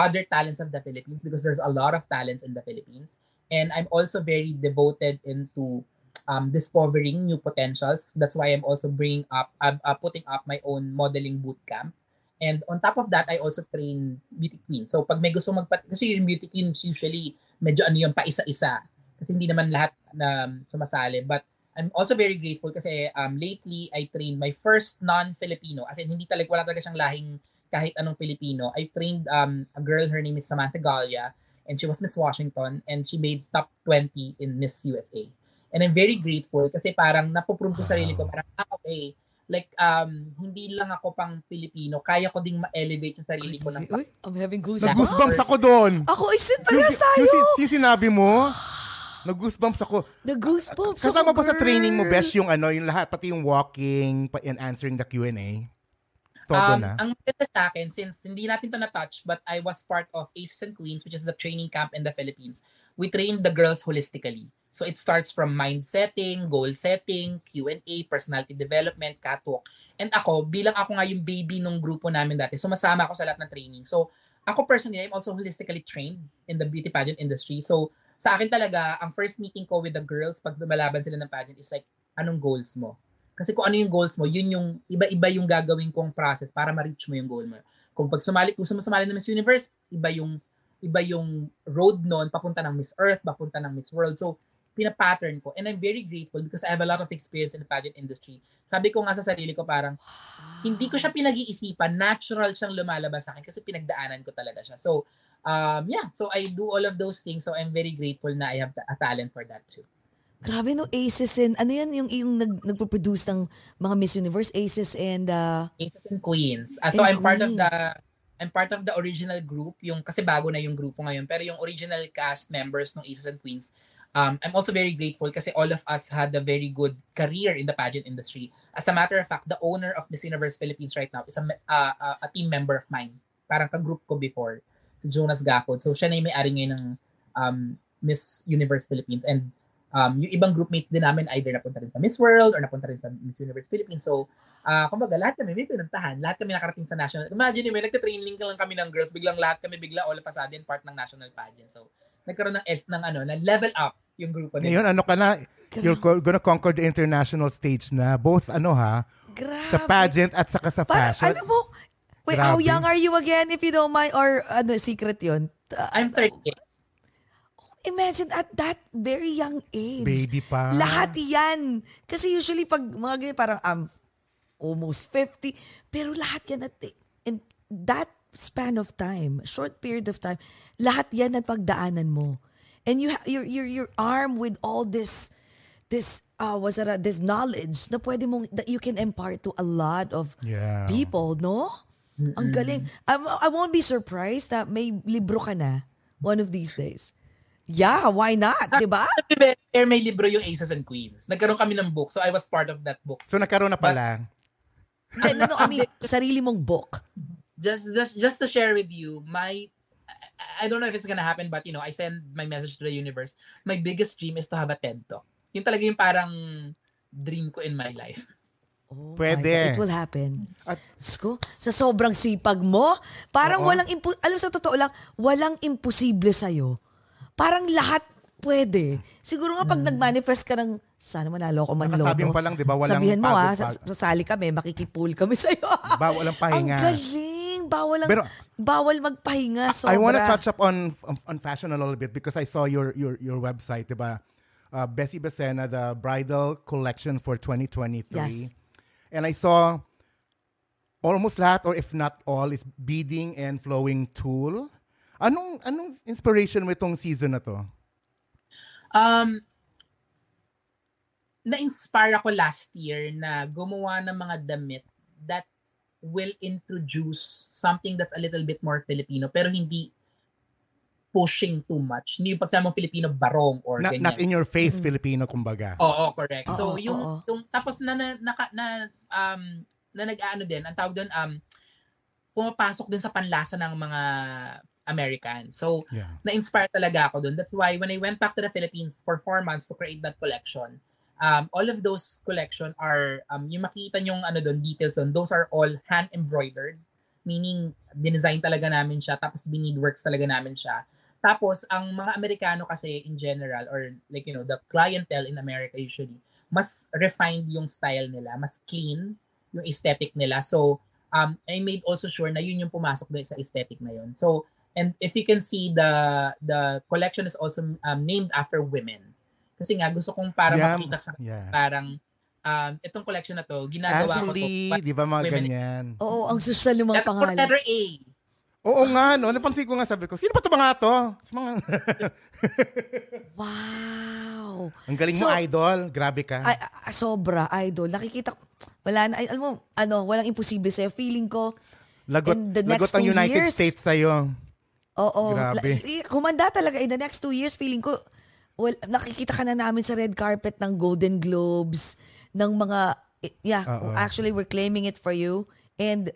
Speaker 4: other talents of the Philippines because there's a lot of talents in the Philippines. And I'm also very devoted into um, discovering new potentials. That's why I'm also bringing up, uh, uh, putting up my own modeling bootcamp. And on top of that, I also train beauty queens. So pag may gusto magpat kasi yung beauty queens usually medyo ano yung pa isa-isa kasi hindi naman lahat na um, sumasali. But I'm also very grateful kasi um, lately I trained my first non-Filipino as in hindi talaga wala talaga siyang lahing kahit anong Filipino. I trained um, a girl, her name is Samantha Galia and she was Miss Washington and she made top 20 in Miss USA. And I'm very grateful kasi parang napuprove ko sarili ko parang ah, okay, like um hindi lang ako pang Pilipino, kaya ko ding ma-elevate yung sarili ko ng
Speaker 3: Uy, I'm having goosebumps.
Speaker 2: Nag-goosebumps ako doon.
Speaker 3: Ako, isin parehas tayo.
Speaker 2: yung, yung, yung sinabi mo, nag-goosebumps ako.
Speaker 3: Nag-goosebumps
Speaker 2: Kasama
Speaker 3: ako,
Speaker 2: ba sa training mo. Besh, yung ano, yung lahat, pati yung walking pa- and answering the Q&A? Todo
Speaker 4: um,
Speaker 2: na.
Speaker 4: Ang maganda sa akin, since hindi natin to na-touch, but I was part of Aces and Queens, which is the training camp in the Philippines. We trained the girls holistically. So it starts from mind setting, goal setting, Q&A, personality development, catwalk. And ako, bilang ako nga yung baby nung grupo namin dati, sumasama ako sa lahat ng training. So ako personally, I'm also holistically trained in the beauty pageant industry. So sa akin talaga, ang first meeting ko with the girls pag lumalaban sila ng pageant is like, anong goals mo? Kasi kung ano yung goals mo, yun yung iba-iba yung gagawin kong process para ma-reach mo yung goal mo. Kung pag sumali, kung sumali ng Miss Universe, iba yung iba yung road noon papunta ng Miss Earth, papunta ng Miss World. So, pina-pattern ko. And I'm very grateful because I have a lot of experience in the pageant industry. Sabi ko nga sa sarili ko parang, hindi ko siya pinag-iisipan, natural siyang lumalabas sa akin kasi pinagdaanan ko talaga siya. So, um, yeah, so I do all of those things. So, I'm very grateful na I have a talent for that too.
Speaker 3: Grabe no, Aces and, ano yan yung, yung nag, nagpo-produce ng mga Miss Universe, Aces and, uh,
Speaker 4: Aces and Queens. Ah, so
Speaker 3: And
Speaker 4: I'm part of
Speaker 3: Queens.
Speaker 4: the I'm part of the original group, yung kasi bago na yung grupo ngayon, pero yung original cast members ng Aces and Queens, um, I'm also very grateful kasi all of us had a very good career in the pageant industry. As a matter of fact, the owner of Miss Universe Philippines right now is a, uh, uh, a team member of mine. Parang ka-group ko before, si Jonas Gacod. So siya na yung may-ari ngayon ng um, Miss Universe Philippines. And um, yung ibang groupmates din namin either napunta rin sa Miss World or napunta rin sa Miss Universe Philippines. So, ah kumbaga, lahat kami may pinuntahan. Lahat kami nakarating sa national. Imagine, may nagka-training lang kami ng girls, biglang lahat kami bigla all of a sudden part ng national pageant. So, nagkaroon ng, S ng ano, na level up yung grupo
Speaker 2: Ngayon,
Speaker 4: nila.
Speaker 2: ano ka na, you're gonna conquer the international stage na, both ano ha,
Speaker 3: grabe.
Speaker 2: sa pageant at saka sa fashion.
Speaker 3: alam mo, wait, how
Speaker 2: Grabe.
Speaker 3: young are you again if you don't mind? Or, ano, secret yun? Uh,
Speaker 4: I'm 38.
Speaker 3: Imagine at that very young age.
Speaker 2: Baby pa.
Speaker 3: Lahat yan. Kasi usually pag mga ganyan, parang I'm almost 50. Pero lahat yan at in that span of time, short period of time, lahat yan at pagdaanan mo. And you ha- you're, you're, you're armed with all this this uh was it this knowledge na pwede mong that you can impart to a lot of
Speaker 2: Yeah.
Speaker 3: people, no? Ang galing. I, I won't be surprised that may libro ka na one of these days. Yeah, why not? Di ba?
Speaker 4: Pero may libro yung Aces and Queens. Nagkaroon kami ng book, so I was part of that book.
Speaker 2: So nagkaroon na pala.
Speaker 3: Hindi, no, no, I mean, sarili mong book.
Speaker 4: just just just to share with you my I- don't know if it's gonna happen but you know I send my message to the universe my biggest dream is to have a TED talk yun talaga yung parang dream ko in my life
Speaker 3: Oh my
Speaker 2: Pwede.
Speaker 3: God, It will happen.
Speaker 2: At-
Speaker 3: Diyos ko, sa sobrang sipag mo, parang
Speaker 2: Oo.
Speaker 3: walang, impo- alam mo, sa totoo lang, walang imposible sa'yo. Parang lahat pwede. Siguro nga pag nag-manifest ka ng, sana manalo ako man
Speaker 2: Nakasabi mo pa lang, di ba, walang
Speaker 3: Sabihin mo ha,
Speaker 2: pagod-
Speaker 3: sas- sasali kami, makikipool kami sa'yo.
Speaker 2: Ba, walang pahinga.
Speaker 3: Ang galing. Bawal, ang,
Speaker 2: Pero-
Speaker 3: bawal magpahinga. Sobra.
Speaker 2: I want to touch up on, on on fashion a little bit because I saw your your your website, diba? Uh, Bessie Becena, the bridal collection for 2023.
Speaker 3: Yes.
Speaker 2: And I saw almost lahat or if not all is beading and flowing tool. Anong anong inspiration mo itong season na to?
Speaker 4: um na-inspire ako last year na gumawa ng mga damit that will introduce something that's a little bit more Filipino pero hindi pushing too much. Hindi yung pagsama Filipino barong or
Speaker 2: Not,
Speaker 4: ganyan.
Speaker 2: not in your face Filipino kumbaga.
Speaker 4: Oo, correct.
Speaker 3: Oo,
Speaker 4: so yung
Speaker 3: oo.
Speaker 4: yung tapos na na na, na um na nag-aano din, ang tawag doon um pumapasok din sa panlasa ng mga American. So,
Speaker 2: Yeah.
Speaker 4: na-inspire talaga ako dun. That's why when I went back to the Philippines for four months to create that collection, um, all of those collection are, um, yung makita yung ano dun, details dun, those are all hand embroidered. Meaning, dinesign talaga namin siya, tapos works talaga namin siya. Tapos, ang mga Amerikano kasi in general, or like, you know, the clientele in America usually, mas refined yung style nila, mas clean yung aesthetic nila. So, um, I made also sure na yun yung pumasok doon sa aesthetic na yun. So, and if you can see the the collection is also um, named after women. Kasi nga gusto kong para
Speaker 2: Yeah.
Speaker 4: makita sa
Speaker 2: Yeah.
Speaker 4: parang um, itong collection na to, ginagawa ko to.
Speaker 2: Ashley, di ba mga
Speaker 4: women-
Speaker 2: ganyan?
Speaker 3: Oo, ang social ng mga
Speaker 4: Letter-
Speaker 3: pangalan.
Speaker 4: letter A.
Speaker 2: Oo nga, no? Napansin ko nga, sabi ko, sino ba ito mga to? Sa mga...
Speaker 3: Wow.
Speaker 2: Ang galing mo,
Speaker 3: So-
Speaker 2: idol. Grabe ka.
Speaker 3: Ay, ah, sobra, idol. Nakikita ko, wala na, ay, alam mo, ano, walang imposible sa'yo. Feeling ko,
Speaker 2: lagot,
Speaker 3: in the
Speaker 2: lagot
Speaker 3: next
Speaker 2: ang
Speaker 3: two
Speaker 2: United
Speaker 3: years-
Speaker 2: States sa'yo.
Speaker 3: Oo,
Speaker 2: Grabe.
Speaker 3: la- kumanda talaga in the next two years, feeling ko, well, nakikita ka na namin sa red carpet ng Golden Globes, ng mga, yeah,
Speaker 2: Oo.
Speaker 3: actually, we're claiming it for you. And,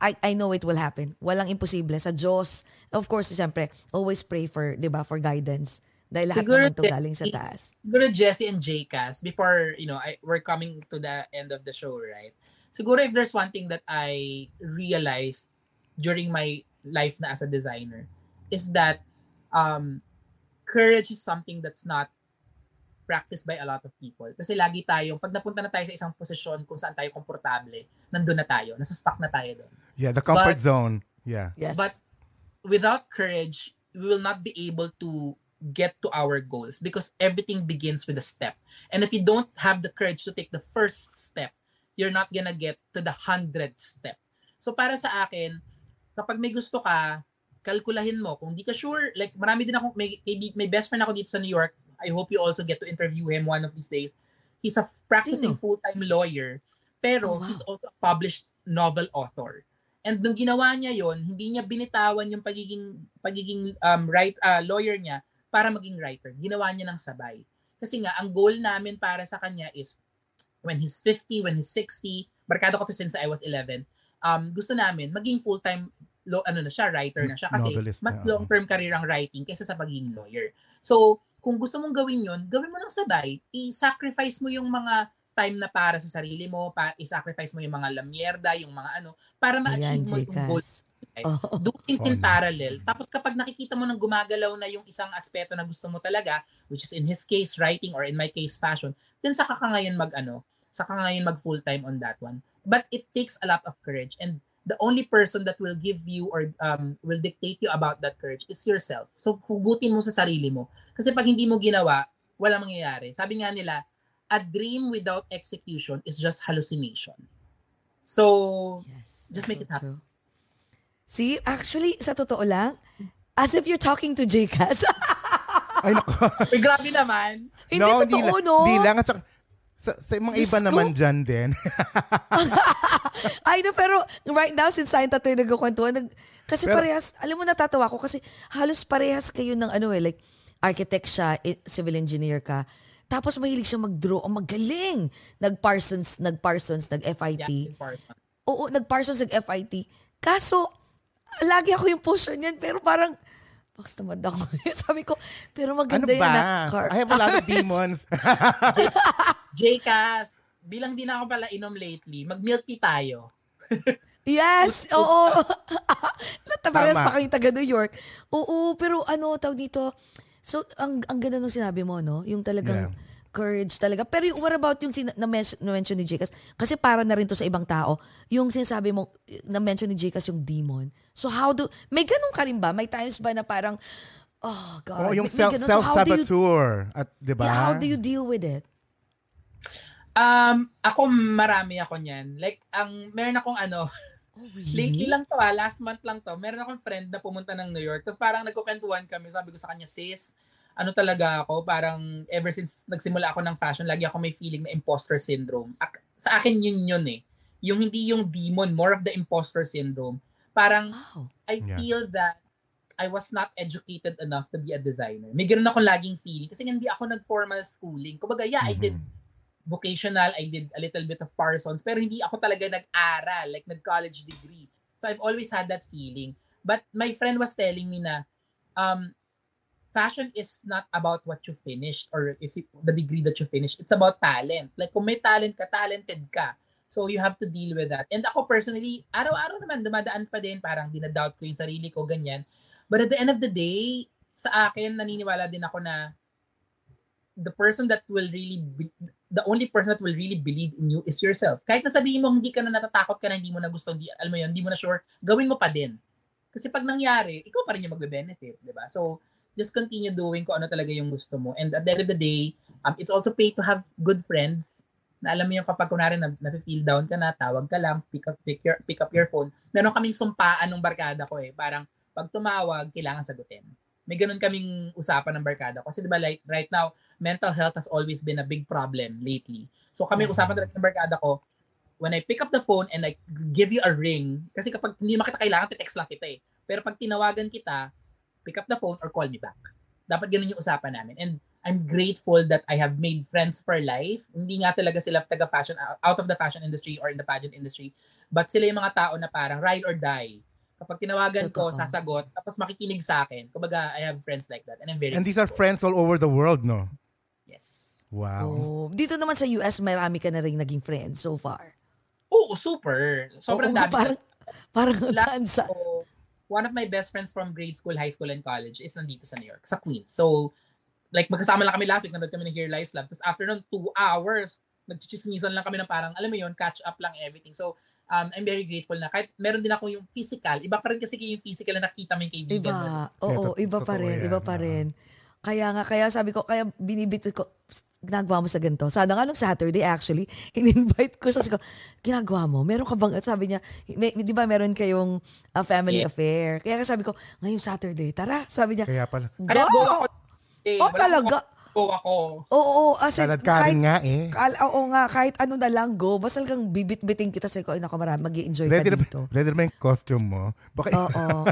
Speaker 3: I, I know it will happen. Walang imposible. Sa Diyos, of course, siyempre, always pray for, di ba, for guidance. Dahil lahat
Speaker 4: Siguro,
Speaker 3: naman to galing sa taas.
Speaker 4: Siguro Jesse and Jcas, before, you know, I, we're coming to the end of the show, right? Siguro if there's one thing that I realized during my life na as a designer is that um, courage is something that's not practiced by a lot of people. Kasi lagi tayong, pag napunta na tayo sa isang posisyon kung saan tayo komportable, nandun na tayo, nasa stuck na tayo doon.
Speaker 2: Yeah, the comfort
Speaker 4: But-
Speaker 2: zone. Yeah.
Speaker 3: Yes.
Speaker 4: But without courage, we will not be able to get to our goals because everything begins with a step. And if you don't have the courage to take the first step, you're not gonna get to the hundredth step. So para sa akin, kapag may gusto ka, kalkulahin mo. Kung di ka sure, like marami din ako, may, may, best friend ako dito sa New York. I hope you also get to interview him one of these days. He's a practicing
Speaker 3: Sino?
Speaker 4: full-time lawyer, pero
Speaker 3: Oh, wow.
Speaker 4: he's also a published novel author. And nung ginawa niya yon, hindi niya binitawan yung pagiging pagiging um, right uh, lawyer niya para maging writer. Ginawa niya ng sabay. Kasi nga ang goal namin para sa kanya is when he's 50, when he's 60, barkado ko to since I was 11. Um gusto namin maging full-time lo, ano na siya, writer na siya kasi
Speaker 2: Novelist
Speaker 4: mas
Speaker 2: na, oo.
Speaker 4: long-term career ang writing kaysa sa pagiging lawyer. So, kung gusto mong gawin yon, gawin mo ng sabay. I-sacrifice mo yung mga time na para sa sarili mo, pa, i-sacrifice mo yung mga lamierda, yung mga ano, para
Speaker 3: Ayan,
Speaker 4: ma-achieve mo yung goal
Speaker 3: Jcas.
Speaker 4: Okay?
Speaker 3: Oo.
Speaker 4: do things
Speaker 2: Oo
Speaker 4: in parallel. Tapos kapag nakikita mo nang gumagalaw na yung isang aspeto na gusto mo talaga, which is in his case writing or in my case fashion, then saka ka ngayon mag ano, saka ka ngayon mag full time on that one. But it takes a lot of courage and the only person that will give you or um, will dictate you about that courage is yourself. So hugutin mo sa sarili mo. Kasi pag hindi mo ginawa, walang mangyayari. Sabi nga nila, a dream without execution is just hallucination. So,
Speaker 3: Yes,
Speaker 4: Just make
Speaker 3: so
Speaker 4: it happen.
Speaker 3: true. See, actually, sa totoo lang, as if you're talking to Jcas.
Speaker 2: Ay, nako.
Speaker 4: Uy, grabe naman.
Speaker 3: Hindi totoo,
Speaker 2: lang,
Speaker 3: no?
Speaker 2: Hindi lang. At saka, sa, sa mga iba naman dyan din.
Speaker 3: I know, pero right now, since science tayo nagkukwentuhan, nag, kasi
Speaker 2: Pero-
Speaker 3: parehas, alam mo, natatawa ko kasi halos parehas kayo ng ano eh, like, architect siya, i- civil engineer ka. Tapos mahilig siya mag-draw. Ang magaling. Nag-Parsons, nag-Parsons, nag-FIT.
Speaker 4: Yeah.
Speaker 3: Oo, nag-Parsons, nag-FIT. Kaso, lagi ako yung pusher niyan, pero parang, box tamad ako. Sabi ko, pero
Speaker 2: ano
Speaker 3: maganda yan.
Speaker 2: ba?
Speaker 3: na car-
Speaker 2: I have a lot of demons.
Speaker 4: Jcas, bilang di na ako pala inom lately, mag-milk tea tayo.
Speaker 3: Yes, oo. Lahat na parehas pa kayong taga New York. Oo, pero ano, tawag dito, so, ang, ang ganda nung sinabi mo, no? Yung talagang
Speaker 2: Yeah.
Speaker 3: courage talaga. Pero yung, what about yung sina- na-mention, na-mention ni Jcas? Kasi para na rin to sa ibang tao. Yung sinasabi mo, na-mention ni Jcas yung demon. So how do, may ganun ka rin ba? May times ba na parang, oh God.
Speaker 2: Oo, yung
Speaker 3: may- may
Speaker 2: self,
Speaker 3: ganun. So how do you,
Speaker 2: self-saboteur. At, di ba?
Speaker 3: yeah, how do you deal with it?
Speaker 4: Um, ako marami ako niyan. Like, ang, meron akong ano,
Speaker 3: Oh,
Speaker 4: lately lang to ah, last month lang to, meron akong friend na pumunta ng New York. Tapos parang nagkukwentuhan kami, sabi ko sa kanya, sis, ano talaga ako, parang ever since nagsimula ako ng fashion, lagi ako may feeling na imposter syndrome. Ak- sa akin yun yun eh. Yung hindi yung demon, more of the imposter syndrome. Parang,
Speaker 3: Wow.
Speaker 4: I
Speaker 2: Yeah.
Speaker 4: feel that I was not educated enough to be a designer. May ganun akong laging feeling kasi hindi ako nag-formal schooling. Kumbaga, yeah, I did
Speaker 2: Mhm.
Speaker 4: Vocational, I did a little bit of Parsons, pero hindi ako talaga nag-aral, like nag-college degree. So I've always had that feeling. But my friend was telling me na um, fashion is not about what you finished or if it, the degree that you finished. It's about talent. Like kung may talent ka, talented ka. So you have to deal with that. And ako personally, araw-araw naman dumadaan pa din, parang dinadoubt ko yung sarili ko, ganyan. But at the end of the day, sa akin, naniniwala din ako na the person that will really be, the only person that will really believe in you is yourself. Kahit na sabihin mo hindi ka na natatakot ka na hindi mo na gusto, hindi, alam mo yun, hindi mo na sure, gawin mo pa din. Kasi pag nangyari, ikaw pa rin yung magbe-benefit, di ba? So, just continue doing kung ano talaga yung gusto mo. And at the end of the day, um, it's also paid to have good friends na alam mo yung kapag kunwari na, na-feel down ka na, tawag ka lang, pick up, pick, your, pick up your phone. Meron kaming sumpaan ng barkada ko eh. Parang pag tumawag, kailangan sagutin. May ganun kaming usapan ng barkada. Kasi di ba like right now, mental health has always been a big problem lately. So kami usapan talaga ng barkada ko, when I pick up the phone and I give you a ring, kasi kapag hindi makita kailangan, text lang kita eh. Pero pag tinawagan kita, pick up the phone or call me back. Dapat ganun yung usapan namin. And I'm grateful that I have made friends for life. Hindi nga talaga sila taga fashion out of the fashion industry or in the pageant industry, but sila yung mga tao na parang ride or die. Kapag tinawagan ko, sasagot, tapos makikinig sa akin. Kumbaga, I have friends like that. And I'm very
Speaker 2: And these are friends all over the world, no?
Speaker 4: yes.
Speaker 2: Wow.
Speaker 3: Oh, dito naman sa US, marami ka na rin naging friends so far.
Speaker 4: Oo, super. Sobrang
Speaker 3: Oo
Speaker 4: dami.
Speaker 3: Parang, parang saan sa...
Speaker 4: one of my best friends from grade school, high school, and college is nandito sa New York, sa Queens. So, like, magkasama lang kami last week, nanood kami ng Here Lies Love. Tapos after nun, two hours, nagchichismisan lang kami ng parang, alam mo yun, catch up lang everything. So, um, I'm very grateful na kahit meron din ako yung physical, iba pa rin kasi yung physical na nakita mo yung kaibigan.
Speaker 3: Iba. Oo,
Speaker 2: Yeah,
Speaker 3: iba
Speaker 2: tot-
Speaker 3: pa rin.
Speaker 2: yan.
Speaker 3: Iba pa rin. Kaya nga, kaya sabi ko, kaya binibit ko, "Psst, ginagawa mo sa ganito. Sana nga nung Saturday actually, in-invite ko siya. Sabi ko, ginagawa mo? Meron ka bang, sabi niya, may, di ba meron kayong uh, family
Speaker 4: Yeah.
Speaker 3: affair? Kaya sabi ko, ngayong Saturday, tara. Sabi niya,
Speaker 2: Kaya pala.
Speaker 4: Kaya
Speaker 3: go!
Speaker 4: go ako. Eh,
Speaker 3: Oh, talaga?
Speaker 4: akong Go ako.
Speaker 3: Oo, oo. As in, kahit,
Speaker 2: nga eh.
Speaker 3: Kal- oo nga, kahit ano na lang, go. Basta lang bibit-biting kita sa ko, ay nako marami, mag enjoy ka
Speaker 2: Ready na,
Speaker 3: dito.
Speaker 2: ready na ba yung costume mo? Baka,
Speaker 3: Oo.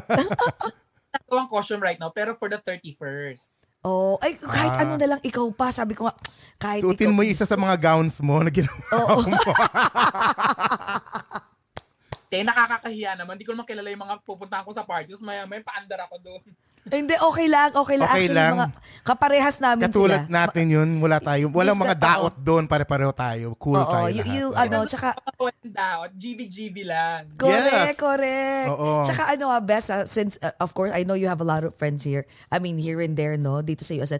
Speaker 4: Ito ang costume right now, pero for the 31st.
Speaker 3: Oo. Ay, kahit
Speaker 2: Ah.
Speaker 3: ano na lang ikaw pa. Sabi ko nga, kahit
Speaker 2: suotin
Speaker 3: ikaw.
Speaker 2: mo yung isa sa mga gowns mo na ginawa
Speaker 3: Oo.
Speaker 2: mo.
Speaker 4: Kaya nakakakahiya naman. Hindi ko naman kilala yung mga pupuntahan ko sa party. Tapos maya may paandar ako doon.
Speaker 3: Hindi, okay lang. Okay lang.
Speaker 2: Okay
Speaker 3: Actually,
Speaker 2: lang.
Speaker 3: mga kaparehas namin
Speaker 2: Katulad
Speaker 3: sila.
Speaker 2: natin yun, wala tayo. Walang mga
Speaker 3: that-
Speaker 2: daot doon, pare-pareho tayo. Cool
Speaker 3: Oo,
Speaker 2: tayo
Speaker 3: you,
Speaker 2: lahat.
Speaker 3: you,
Speaker 2: Oo.
Speaker 3: ano, tsaka,
Speaker 4: Wenda, GB-GB lang.
Speaker 3: correct,
Speaker 2: Yes.
Speaker 3: correct.
Speaker 2: Oo.
Speaker 3: Tsaka ano, ah, Bess, ah, since, uh, of course, I know you have a lot of friends here. I mean, here and there, no, dito sa US.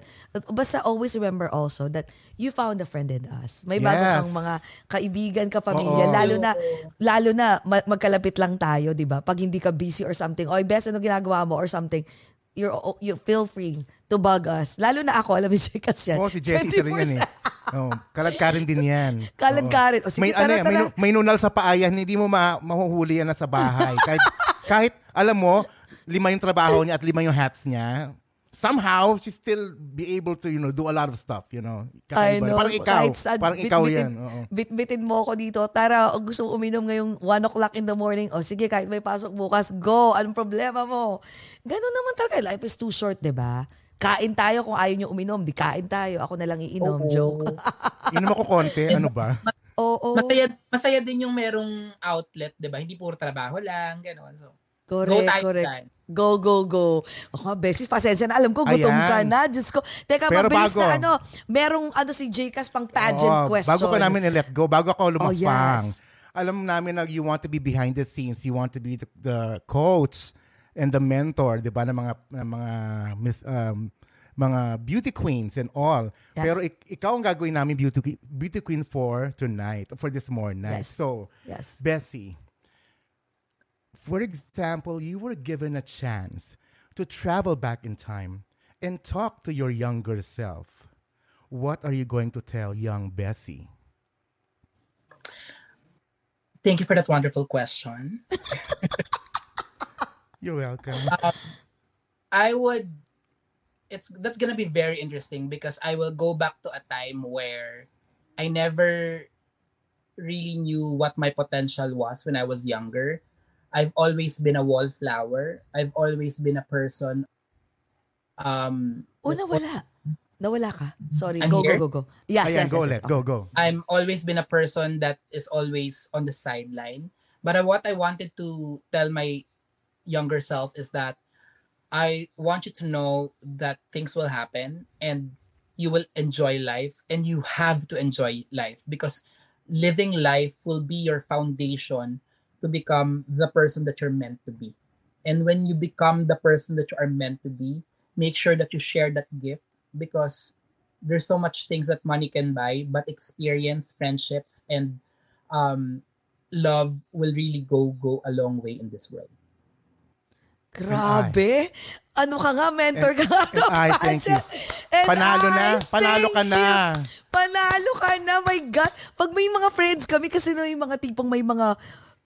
Speaker 3: Basta always remember also that you found a friend in us. May bago
Speaker 2: Yes.
Speaker 3: kang mga kaibigan, kapamilya.
Speaker 2: Oo.
Speaker 3: Lalo na, lalo na, ma- magkalapit lang tayo, di ba? Pag hindi ka busy or something, oy, Bess, ano ginagawa mo or something, you're, you feel free to bug us. Lalo na ako, alam mo siya kasi yan.
Speaker 2: Oo, si Jessie isa rin yan eh. Oh, kalad ka rin din yan.
Speaker 3: Kalad
Speaker 2: Oo.
Speaker 3: ka rin. O, sige,
Speaker 2: may,
Speaker 3: tara,
Speaker 2: ano may,
Speaker 3: tara.
Speaker 2: nu- may nunal sa paa yan, hindi mo ma- mahuhuli yan na sa bahay. kahit, kahit, alam mo, lima yung trabaho niya at lima yung hats niya, somehow, she still be able to, you know, do a lot of stuff, you know.
Speaker 3: I know.
Speaker 2: Parang ikaw.
Speaker 3: Kahit saan,
Speaker 2: parang
Speaker 3: bit-
Speaker 2: ikaw
Speaker 3: bitin-
Speaker 2: yan. Oo.
Speaker 3: Bit-bitin mo ako dito. Tara, gusto uminom ngayong 1 o'clock in the morning. O sige, kahit may pasok bukas, go. Anong problema mo? Ganun naman talaga. Life is too short, di ba? Kain tayo kung ayaw nyo uminom. Di kain tayo. Ako na lang iinom.
Speaker 4: Oo.
Speaker 3: Joke.
Speaker 2: Inom ako konti, ano ba?
Speaker 3: Oo.
Speaker 4: Masaya, masaya din yung merong outlet, di ba? Hindi puro trabaho lang, gano'n. So,
Speaker 3: Correct,
Speaker 4: go tayo
Speaker 3: correct.
Speaker 4: dyan.
Speaker 3: Go, go, go. O nga, Bessie, pasensya na. Alam ko, gutom ka
Speaker 2: Ayan.
Speaker 3: na. Diyos ko. Teka,
Speaker 2: Pero
Speaker 3: mabilis
Speaker 2: bago.
Speaker 3: na ano. Merong ano si Jcas pang pageant
Speaker 2: Oo,
Speaker 3: question.
Speaker 2: Bago pa namin i-let go, bago ako lumapang,
Speaker 3: Oh, yes.
Speaker 2: alam namin na you want to be behind the scenes, you want to be the, the coach and the mentor, 'di ba, ng mga ng mga miss um, mga beauty queens and all.
Speaker 3: Yes.
Speaker 2: Pero ik- ikaw ang gagawin namin beauty beauty queen for tonight, for this morning.
Speaker 3: Yes.
Speaker 2: So,
Speaker 3: Yes.
Speaker 2: Bessie, for example, you were given a chance to travel back in time and talk to your younger self. What are you going to tell young Bessie?
Speaker 4: Thank you for that wonderful question.
Speaker 2: You're welcome.
Speaker 4: Um, I would it's that's gonna be very interesting because I will go back to a time where I never really knew what my potential was when I was younger. I've always been a wallflower. I've always been a person um
Speaker 3: O,
Speaker 4: with-
Speaker 3: nawala. Nawala ka. Sorry.
Speaker 4: I'm
Speaker 3: go,
Speaker 4: here?
Speaker 3: go, go, go. Yes,
Speaker 2: Ayan,
Speaker 3: yes,
Speaker 2: go
Speaker 3: yes,
Speaker 2: ulit.
Speaker 3: yes.
Speaker 2: Go, go.
Speaker 4: I'm always been a person that is always on the sideline. But what I wanted to tell my younger self is that I want you to know that things will happen and you will enjoy life and you have to enjoy life because living life will be your foundation to become the person that you're meant to be. And when you become the person that you are meant to be, make sure that you share that gift because there's so much things that money can buy, but experience, friendships, and um, love will really go go a long way in this world.
Speaker 3: Grabe. Ano ka nga, mentor ka nga.
Speaker 2: And I thank you.
Speaker 3: And
Speaker 2: Panalo
Speaker 3: I
Speaker 2: na. Panalo ka na.
Speaker 3: you. Panalo ka na. My God. Pag may mga friends kami, kasi na yung mga tipong may mga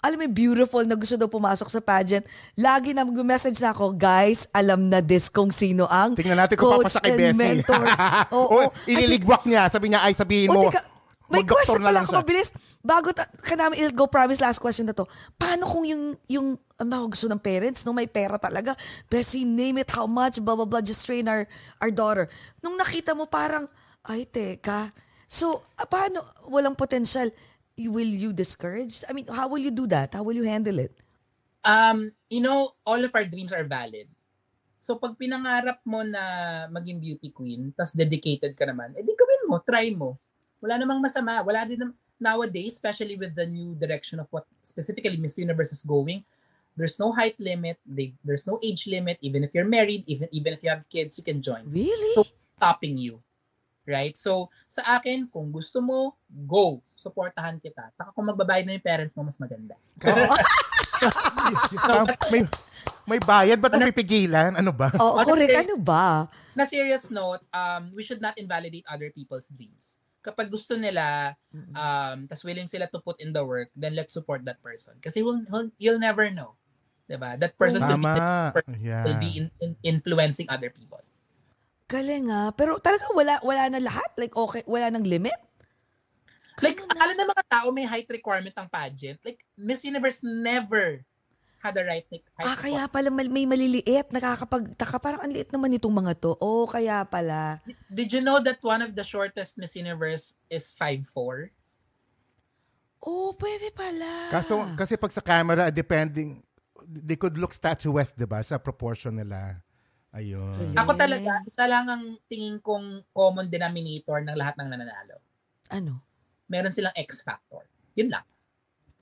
Speaker 3: alam mo, beautiful na gusto daw pumasok sa pageant. Lagi na mag-message na ako, guys, alam na this kung sino ang
Speaker 2: Tingnan natin kung
Speaker 3: coach
Speaker 2: papasa kay
Speaker 3: and
Speaker 2: Bessie.
Speaker 3: mentor.
Speaker 2: Oo.
Speaker 3: Oo.
Speaker 2: iniligwak niya. Sabi niya, ay sabihin mo,
Speaker 3: teka, may question
Speaker 2: na lang
Speaker 3: ako
Speaker 2: siya.
Speaker 3: mabilis. Bago ta- ka namin i-go promise last question na to. Paano kung yung, yung ang tawag gusto ng parents, no, may pera talaga. Bessie, name it how much, blah, blah, blah, just train our, our daughter. Nung nakita mo parang, ay, teka. So, ah, paano, walang potential, will you discourage? I mean, how will you do that? How will you handle it?
Speaker 4: Um, you know, all of our dreams are valid. So pag pinangarap mo na maging beauty queen, tas dedicated ka naman, edi gawin mo, try mo. Wala namang masama. Wala din nam- nowadays, especially with the new direction of what specifically Miss Universe is going, there's no height limit, they, there's no age limit, even if you're married, even even if you have kids, you can join.
Speaker 3: Really?
Speaker 4: So, stopping you. Right? So, sa akin, kung gusto mo, go. Supportahan kita. Saka kung magbabayad na yung parents mo, mas maganda.
Speaker 2: Ah, may, may bayad, ba't mo pipigilan? Ano ba?
Speaker 3: Oo,
Speaker 4: Honestly,
Speaker 3: correct. Ano ba?
Speaker 4: na serious note, um, we should not invalidate other people's dreams. Kapag gusto nila, um, tas willing sila to put in the work, then let's support that person. Kasi we'll, he'll, you'll never know. Diba? That person be,
Speaker 2: Tama.
Speaker 4: that person
Speaker 2: Yeah.
Speaker 4: will be in, in- influencing other people.
Speaker 3: Galing ah. Pero talaga wala, wala na lahat? Like, okay, wala nang limit?
Speaker 4: Like, akala ng mga tao may height requirement ang pageant. Like, Miss Universe never had a right height
Speaker 3: Ah, kaya
Speaker 4: requirement.
Speaker 3: pala mal- may maliliit. Nakakapagtaka. Parang ang liit naman itong mga to. Oh, kaya pala.
Speaker 4: Did you know that one of the shortest Miss Universe is 5'4"?
Speaker 3: Oh, pwede pala.
Speaker 2: Kaso, kasi pag sa camera, depending, they could look statuesque, di ba? Sa proportion nila. Ayun.
Speaker 3: Galing.
Speaker 4: Ako talaga, isa lang ang tingin kong common denominator ng lahat ng nananalo.
Speaker 3: Ano?
Speaker 4: Meron silang X factor. Yun lang.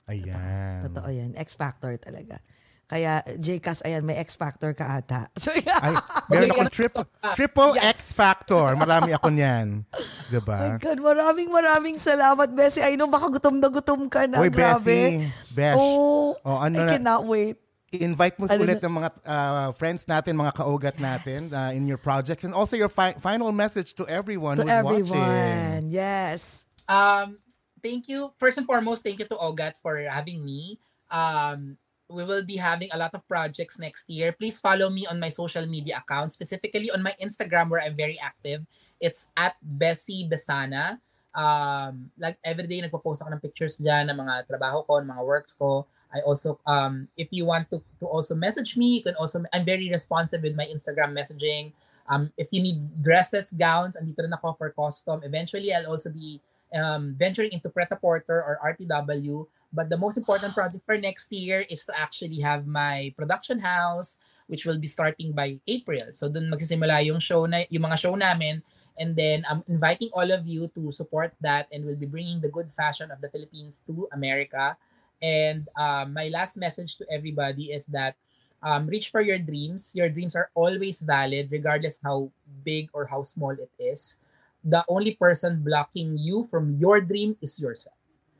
Speaker 2: Ayan.
Speaker 3: Totoo yan. X-Factor talaga. Kaya, JCAS, ayan, may X-Factor ka ata. So,
Speaker 2: Ay, meron akong triple, triple
Speaker 3: Yes.
Speaker 2: X factor. Marami ako niyan. Di
Speaker 3: my
Speaker 2: ba?
Speaker 3: God, maraming maraming salamat, Bessie. I know, baka gutom na gutom ka na.
Speaker 2: Uy,
Speaker 3: Grabe.
Speaker 2: Bessie. Besh.
Speaker 3: Oh,
Speaker 2: Oh, ano
Speaker 3: I
Speaker 2: na-
Speaker 3: cannot wait.
Speaker 2: I-invite mo
Speaker 3: Ano
Speaker 2: ulit
Speaker 3: na-
Speaker 2: ng mga uh, friends natin, mga kaugat natin uh, in your projects. And also your fi- final message to everyone
Speaker 3: To
Speaker 2: who's watching.
Speaker 3: everyone. Yes.
Speaker 4: Um, thank you. First and foremost, thank you to Ogat for having me. Um, we will be having a lot of projects next year. Please follow me on my social media accounts, specifically on my Instagram where I'm very active. It's at Bessie Besana. Um, like everyday nagpo-post ako ng pictures dyan ng mga trabaho ko, ng mga works ko. I also, um, if you want to, to also message me, you can also, I'm very responsive with my Instagram messaging. Um, if you need dresses, gowns, andito rin ako for custom. Eventually, I'll also be um, venturing into Pret-a-Porter or RTW. But the most important project for next year is to actually have my production house, which will be starting by April. So dun magsisimula yung show na yung mga show namin and then I'm inviting all of you to support that and we'll be bringing the good fashion of the Philippines to America. And um, my last message to everybody is that um, reach for your dreams. Your dreams are always valid, regardless how big or how small it is. The only person blocking you from your dream is yourself.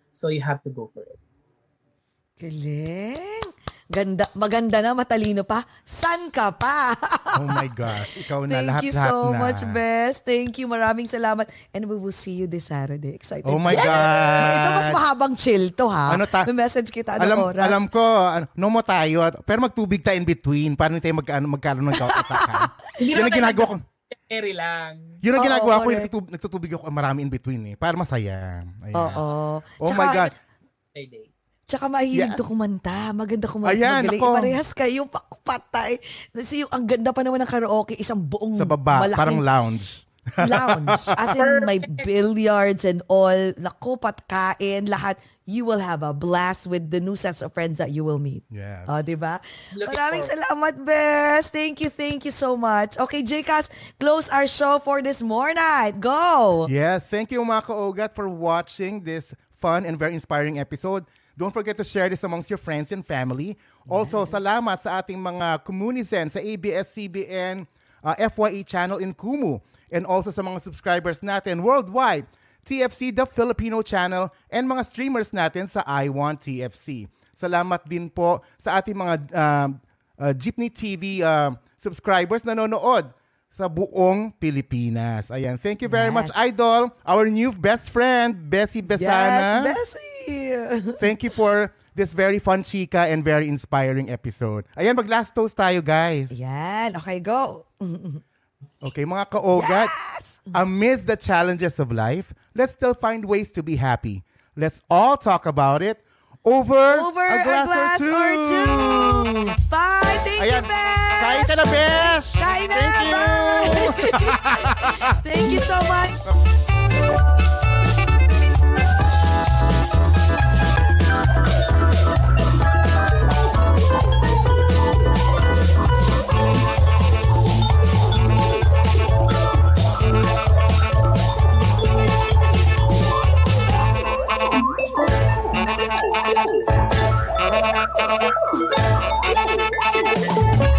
Speaker 4: So you have to go for it.
Speaker 3: Galing. Ganda, maganda na, matalino pa. San ka pa?
Speaker 2: Oh my gosh. Ikaw na
Speaker 3: Thank
Speaker 2: lahat,
Speaker 3: you
Speaker 2: lahat
Speaker 3: so
Speaker 2: na.
Speaker 3: much, Best. Thank you. Maraming salamat. And we will see you this Saturday. Excited.
Speaker 2: Oh my
Speaker 3: Yeah.
Speaker 2: God.
Speaker 3: Ito mas mahabang chill to ha.
Speaker 2: Ano ta-
Speaker 3: May message kita. Anong
Speaker 2: alam,
Speaker 3: oras?
Speaker 2: alam ko, ano, no mo tayo, pero magtubig tayo in between. Paano tayo magkaano, magkaroon ng kautakan? yun ang ginagawa ko.
Speaker 4: Carry lang.
Speaker 2: Yun ang ginagawa ko, yung nagtutubig, ako marami in between eh. Para masaya. Ayan.
Speaker 3: Oo.
Speaker 2: Oh my God.
Speaker 4: Friday.
Speaker 3: Tsaka mahilig
Speaker 2: Yeah.
Speaker 3: to kumanta. Maganda kumanta.
Speaker 2: Ayan,
Speaker 3: magaling.
Speaker 2: ako.
Speaker 3: Parehas kayo, pakpatay. Kasi yung, ang ganda pa naman ng karaoke, isang buong
Speaker 2: Sa baba,
Speaker 3: malaking
Speaker 2: parang lounge.
Speaker 3: Lounge. As in, may billiards and all. Naku, patkain, lahat. You will have a blast with the new sets of friends that you will meet.
Speaker 2: Yes.
Speaker 3: O, di ba?
Speaker 4: Looking
Speaker 3: Maraming
Speaker 4: forward.
Speaker 3: salamat, Bes. Thank you, thank you so much. Okay, Jcas, close our show for this morning. Go!
Speaker 2: Yes, thank you mga kaogat for watching this fun and very inspiring episode. Don't forget to share this amongst your friends and family. Also, salamat sa ating mga communizens sa ABS-CBN uh, FYE channel in Kumu and also sa mga subscribers natin worldwide, TFC The Filipino channel and mga streamers natin sa I Want TFC. Salamat din po sa ating mga uh, uh, Jeepney TV uh, subscribers na nanonood sa buong Pilipinas. Ayan. Thank you very
Speaker 3: Yes.
Speaker 2: much, Idol. Our new best friend, Bessie Besana.
Speaker 3: Yes, Bessie!
Speaker 2: Thank you for this very fun chika and very inspiring episode. Ayan, mag-last toast tayo, guys.
Speaker 3: Yan, okay, go.
Speaker 2: Okay, mga kaogat, amidst the challenges of life, let's still find ways to be happy. Let's all talk about it over,
Speaker 3: Over
Speaker 2: a glass,
Speaker 3: or two. Bye! Thank
Speaker 2: Ayan.
Speaker 3: you, Bes!
Speaker 2: Kain ka na, Besh!
Speaker 3: Kain na!
Speaker 2: Thank you!
Speaker 3: Thank you so much. Thank you.